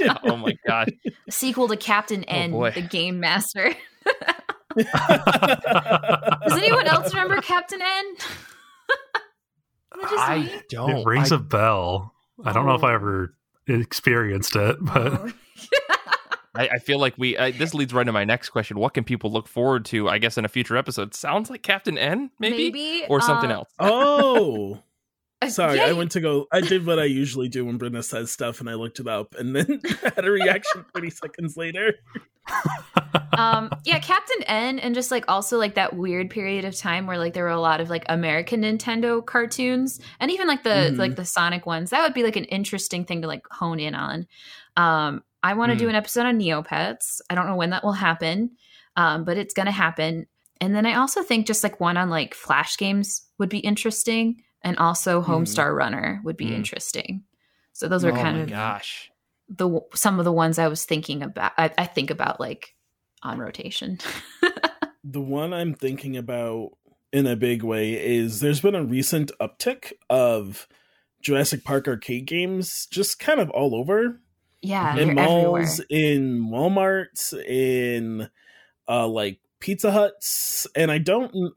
Speaker 1: yeah, oh my god!
Speaker 3: The sequel to Captain oh, N, the Game Master. Does anyone else remember Captain N?
Speaker 1: I me? don't.
Speaker 2: It rings I... a bell. I don't know if I oh. ever experienced it, but. Oh.
Speaker 1: I, I, feel like we uh, this leads right to my next question. What can people look forward to? I guess in a future episode. Sounds like Captain N, maybe,
Speaker 3: maybe
Speaker 1: or something uh, else.
Speaker 4: Oh, sorry. I went to go. I did what I usually do when Brenda says stuff, and I looked it up, and then had a reaction thirty seconds later.
Speaker 3: um, yeah, Captain N, and just like also like that weird period of time where like there were a lot of like American Nintendo cartoons, and even like the mm-hmm. like the Sonic ones. That would be like an interesting thing to like hone in on. Um, I want to mm. do an episode on Neopets. I don't know when that will happen, um, but it's going to happen. And then I also think just like one on like Flash games would be interesting, and also hmm. Homestar mm. Runner would be mm. interesting. So those are oh kind of
Speaker 1: gosh
Speaker 3: the some of the ones I was thinking about. I, I think about like on rotation.
Speaker 4: the one I'm thinking about in a big way is there's been a recent uptick of Jurassic Park arcade games just kind of all over
Speaker 3: yeah,
Speaker 4: in malls, everywhere. in WalMarts, in uh like Pizza Huts, and I don't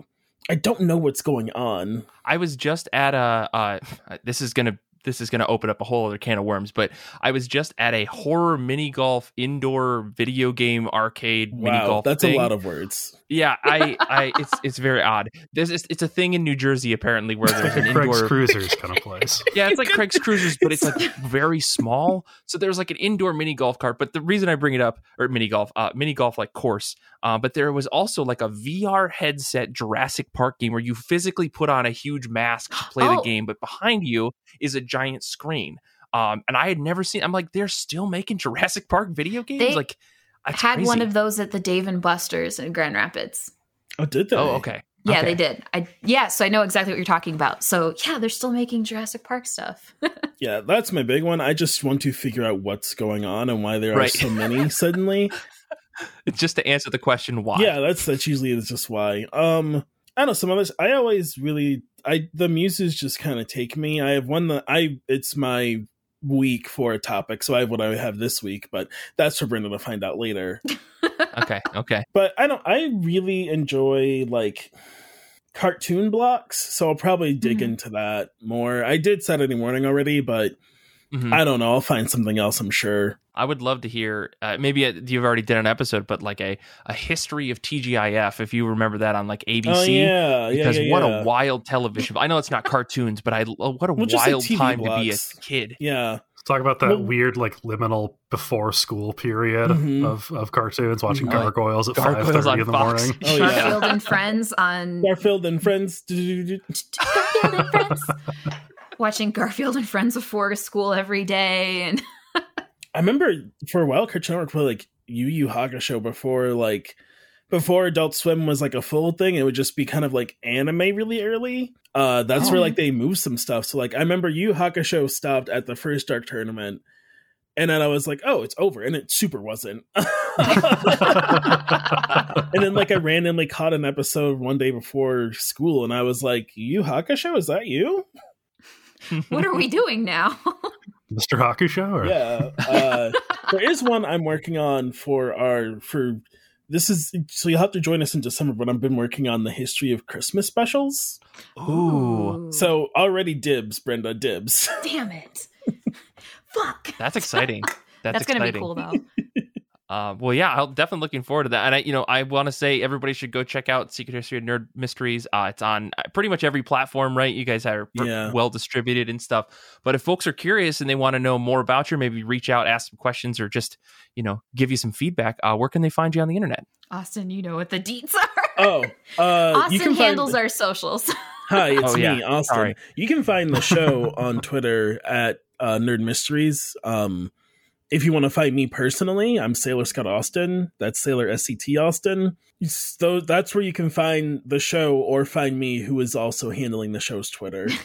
Speaker 4: I don't know what's going on.
Speaker 1: I was just at a uh this is going to this is going to open up a whole other can of worms, but I was just at a horror mini golf indoor video game arcade
Speaker 4: wow,
Speaker 1: mini golf.
Speaker 4: That's
Speaker 1: thing.
Speaker 4: a lot of words.
Speaker 1: Yeah, I, I, it's it's very odd. There's it's, it's a thing in New Jersey apparently where there's an
Speaker 2: Craig's
Speaker 1: indoor
Speaker 2: Cruisers kind of place.
Speaker 1: Yeah, it's like Craig's Cruisers, but it's like very small. So there's like an indoor mini golf cart. But the reason I bring it up, or mini golf, uh, mini golf like course, uh, but there was also like a VR headset Jurassic Park game where you physically put on a huge mask to play
Speaker 3: Oh.
Speaker 1: the game, but behind you is a giant screen. Um, and I had never seen. I'm like, they're still making Jurassic Park video games.
Speaker 3: They
Speaker 1: like, that's
Speaker 3: Had
Speaker 1: crazy.
Speaker 3: one of those at the Dave and Buster's in Grand Rapids.
Speaker 4: Oh, did they?
Speaker 1: Oh, okay.
Speaker 3: Yeah,
Speaker 1: Okay.
Speaker 3: they did. I yeah, so I know exactly what you're talking about. So yeah, they're still making Jurassic Park stuff.
Speaker 4: Yeah, that's my big one. I just want to figure out what's going on and why there are
Speaker 1: Right.
Speaker 4: so many suddenly.
Speaker 1: It's just to answer the question why.
Speaker 4: Yeah, that's that's usually it's just why. Um, I don't know some others. I always really I the muses just kind of take me. I have one that I it's my week for a topic, so I have what I have this week, but that's for Brenda to find out later.
Speaker 1: Okay. Okay.
Speaker 4: But I don't. I really enjoy like cartoon blocks, so I'll probably dig
Speaker 3: Mhm.
Speaker 4: into that more. I did Saturday morning already, but
Speaker 1: Mhm.
Speaker 4: I don't know. I'll find something else. I'm sure.
Speaker 1: I would love to hear. Uh, maybe uh, you've already did an episode, but like a a history of TGIF, if you remember that on like ABC.
Speaker 4: Oh yeah, yeah,
Speaker 1: Because
Speaker 4: yeah,
Speaker 1: what
Speaker 4: yeah.
Speaker 1: a wild television! I know it's not cartoons, but I uh, what a
Speaker 4: Well, just like
Speaker 1: wild
Speaker 4: TV
Speaker 1: time to be a kid.
Speaker 4: yeah.
Speaker 2: Talk about that
Speaker 4: Well-
Speaker 2: weird, like liminal before school period
Speaker 4: Mhm.
Speaker 2: of, of cartoons, watching
Speaker 1: Mhm.
Speaker 2: Gargoyles at five
Speaker 1: Gargoyles
Speaker 2: thirty
Speaker 1: on
Speaker 2: in the
Speaker 1: Fox.
Speaker 2: morning.
Speaker 4: Oh, yeah.
Speaker 3: Garfield and Friends on
Speaker 4: Garfield and Friends.
Speaker 3: Garfield and Friends. Watching Garfield and Friends before school every day, and
Speaker 4: I remember for a while Cartoon Network put like Yu Yu Hakusho before like before Adult Swim was like a full thing. It would just be kind of like anime really early. Uh, that's where
Speaker 3: Oh.
Speaker 4: like they moved some stuff. So like I remember Yu Hakusho stopped at the first Dark Tournament, and then I was like, oh, it's over, and it super wasn't. and then like I randomly caught an episode one day before school, and I was like, Yu Hakusho, is that you?
Speaker 3: What are we doing now?
Speaker 2: Mr. Hakusho? Or?
Speaker 4: yeah uh there is one i'm working on for our for this is so you'll have to join us in december but i've been working on the history of christmas specials
Speaker 1: Ooh,
Speaker 4: so already dibs brenda dibs
Speaker 3: damn it! Fuck.
Speaker 1: that's exciting. That's,
Speaker 3: That's, gonna be cool though.
Speaker 1: Uh, well, yeah, I'm definitely looking forward to that. And I, you know, I want to say everybody should go check out Secret History of Nerd Mysteries. Uh, it's on uh, pretty much every platform, right? You guys are pr-
Speaker 4: Yeah.
Speaker 1: well distributed and stuff. But if folks are curious and they want to know more about you, maybe reach out, ask some questions, or just you know give you some feedback. Uh, where can they find you on the internet?
Speaker 3: Austin, you know what the deets are.
Speaker 4: oh uh
Speaker 3: Austin
Speaker 4: you can
Speaker 3: handles
Speaker 4: find
Speaker 3: our socials.
Speaker 4: hi it's
Speaker 1: Oh, yeah.
Speaker 4: me austin
Speaker 1: Sorry.
Speaker 4: you can find the show on twitter at uh nerd mysteries um if you want to find me personally, I'm Sailor Scott Austin. That's Sailor SCT Austin. So that's where you can find the show or find me, who is also handling the show's Twitter.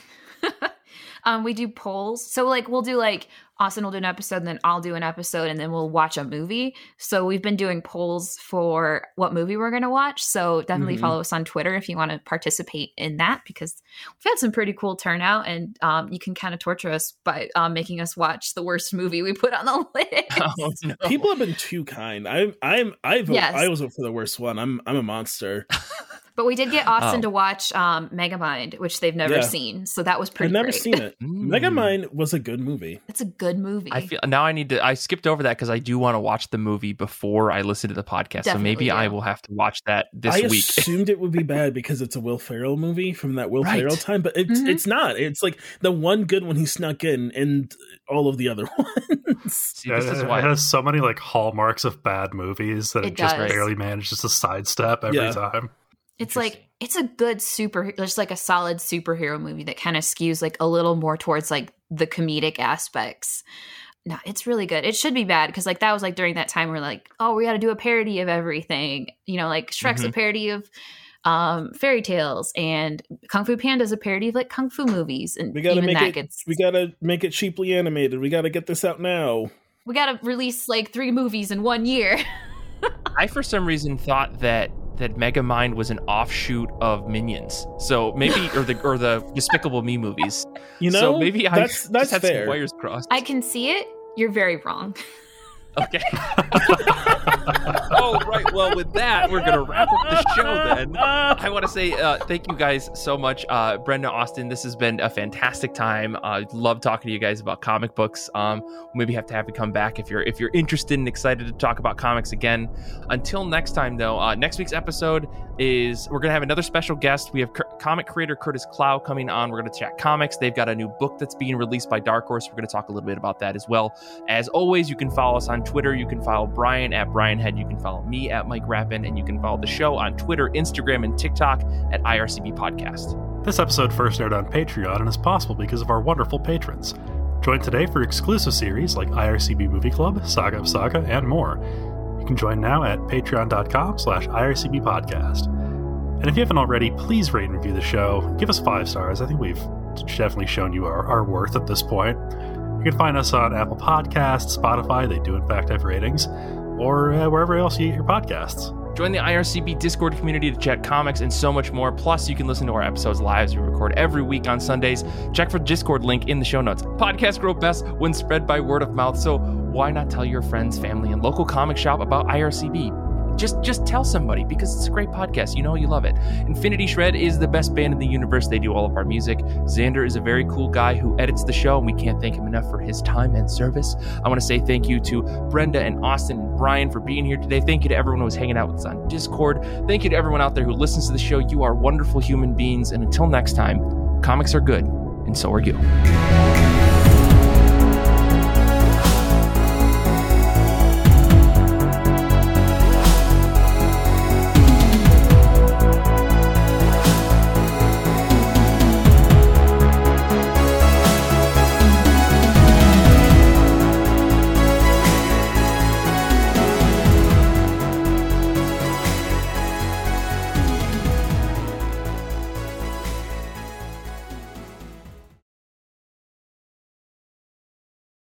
Speaker 3: um, we do polls. So like we'll do like Austin will do an episode, and then I'll do an episode, and then we'll watch a movie. So we've been doing polls for what movie we're gonna watch. So definitely
Speaker 4: Mhm.
Speaker 3: follow us on Twitter if you want to participate in that because we've had some pretty cool turnout, and um, you can kind of torture us by um, making us watch the worst movie we put on the list.
Speaker 1: Oh, no.
Speaker 4: People have been too kind. I'm I'm I vote
Speaker 3: Yes.
Speaker 4: I was vote for the worst one. I'm I'm a monster.
Speaker 3: But we did get Austin
Speaker 1: Oh.
Speaker 3: to watch um, Megamind, which they've never
Speaker 4: Yeah.
Speaker 3: seen. So that was pretty. Good.
Speaker 4: I've never
Speaker 3: great.
Speaker 4: seen it.
Speaker 1: Mm.
Speaker 4: Megamind was a good movie.
Speaker 3: It's a good movie.
Speaker 1: I feel now I need to. I skipped over that because I do want to watch the movie before I listen to the podcast. so maybe
Speaker 3: Definitely
Speaker 1: I will have to watch that this
Speaker 4: I
Speaker 1: week.
Speaker 4: I assumed it would be bad because it's a Will Ferrell movie from that Will
Speaker 1: Right.
Speaker 4: Ferrell time, but it's
Speaker 3: Mhm.
Speaker 4: it's not. It's like the one good one he snuck in, and all of the other ones.
Speaker 1: See,
Speaker 2: Yeah,
Speaker 1: this is why.
Speaker 2: it has so many like hallmarks of bad movies that it,
Speaker 3: It
Speaker 2: just barely manages to sidestep every
Speaker 4: Yeah.
Speaker 2: time.
Speaker 3: It's like it's a good super just like a solid superhero movie that kind of skews like a little more towards like the comedic aspects. No, it's really good. It should be bad because like that was like during that time where like, oh, we got to do a parody of everything. You know, like Shrek's a
Speaker 1: Mhm.
Speaker 3: parody of um fairy tales and Kung Fu Panda's a parody of like kung fu movies and
Speaker 4: We gotta
Speaker 3: even
Speaker 4: make
Speaker 3: that
Speaker 4: it.
Speaker 3: gets
Speaker 4: We gotta make it cheaply animated. We gotta get this out now.
Speaker 3: we got to release like three movies in one year.
Speaker 1: I for some reason thought that that Megamind was an offshoot of Minions. So maybe or the or the Despicable Me movies.
Speaker 4: You know,
Speaker 1: so maybe I
Speaker 4: that's
Speaker 1: just had
Speaker 4: fair.
Speaker 1: some wires crossed.
Speaker 3: I can see it. You're very wrong.
Speaker 1: Okay. oh right. well, with that, we're gonna wrap up the show. Then I want to say uh, thank you guys so much, uh, Brenda Austin. This has been a fantastic time. I uh, love talking to you guys about comic books. Um, maybe have to have you come back if you're if you're interested and excited to talk about comics again. Until next time, though, uh, next week's episode is we're gonna have another special guest. We have comic creator Curtis Clow coming on. We're gonna chat comics. They've got a new book that's being released by Dark Horse. We're gonna talk a little bit about that as well. As always, you can follow us on Twitter. You can follow Brian at Brian Head. You can follow me at Mike Rappin, and you can follow the show on Twitter, Instagram, and TikTok at IRCB Podcast.
Speaker 2: This episode first aired on Patreon and is possible because of our wonderful patrons. Join today for exclusive series like IRCB Movie Club, Saga of Saga, and more. You can join now at patreon.com slash IRCB Podcast. And if you haven't already, please rate and review the show. Give us five stars. I think we've definitely shown you our, our worth at this point. You can find us on Apple Podcasts, Spotify, they do in fact have ratings, or uh, wherever else you get your podcasts.
Speaker 1: Join the IRCB Discord community to chat comics and so much more. Plus, you can listen to our episodes live as we record every week on Sundays. Check for Discord link in the show notes. Podcasts grow best when spread by word of mouth, so why not tell your friends, family, and local comic shop about IRCB? Just just tell somebody because it's a great podcast. You know you love it. Infinity Shred is the best band in the universe. They do all of our music. Xander is a very cool guy who edits the show, and we can't thank him enough for his time and service. I want to say thank you to Brenda and Austin and Brian for being here today. Thank you to everyone who was hanging out with us on Discord. Thank you to everyone out there who listens to the show. You are wonderful human beings, and until next time, comics are good, and so are you.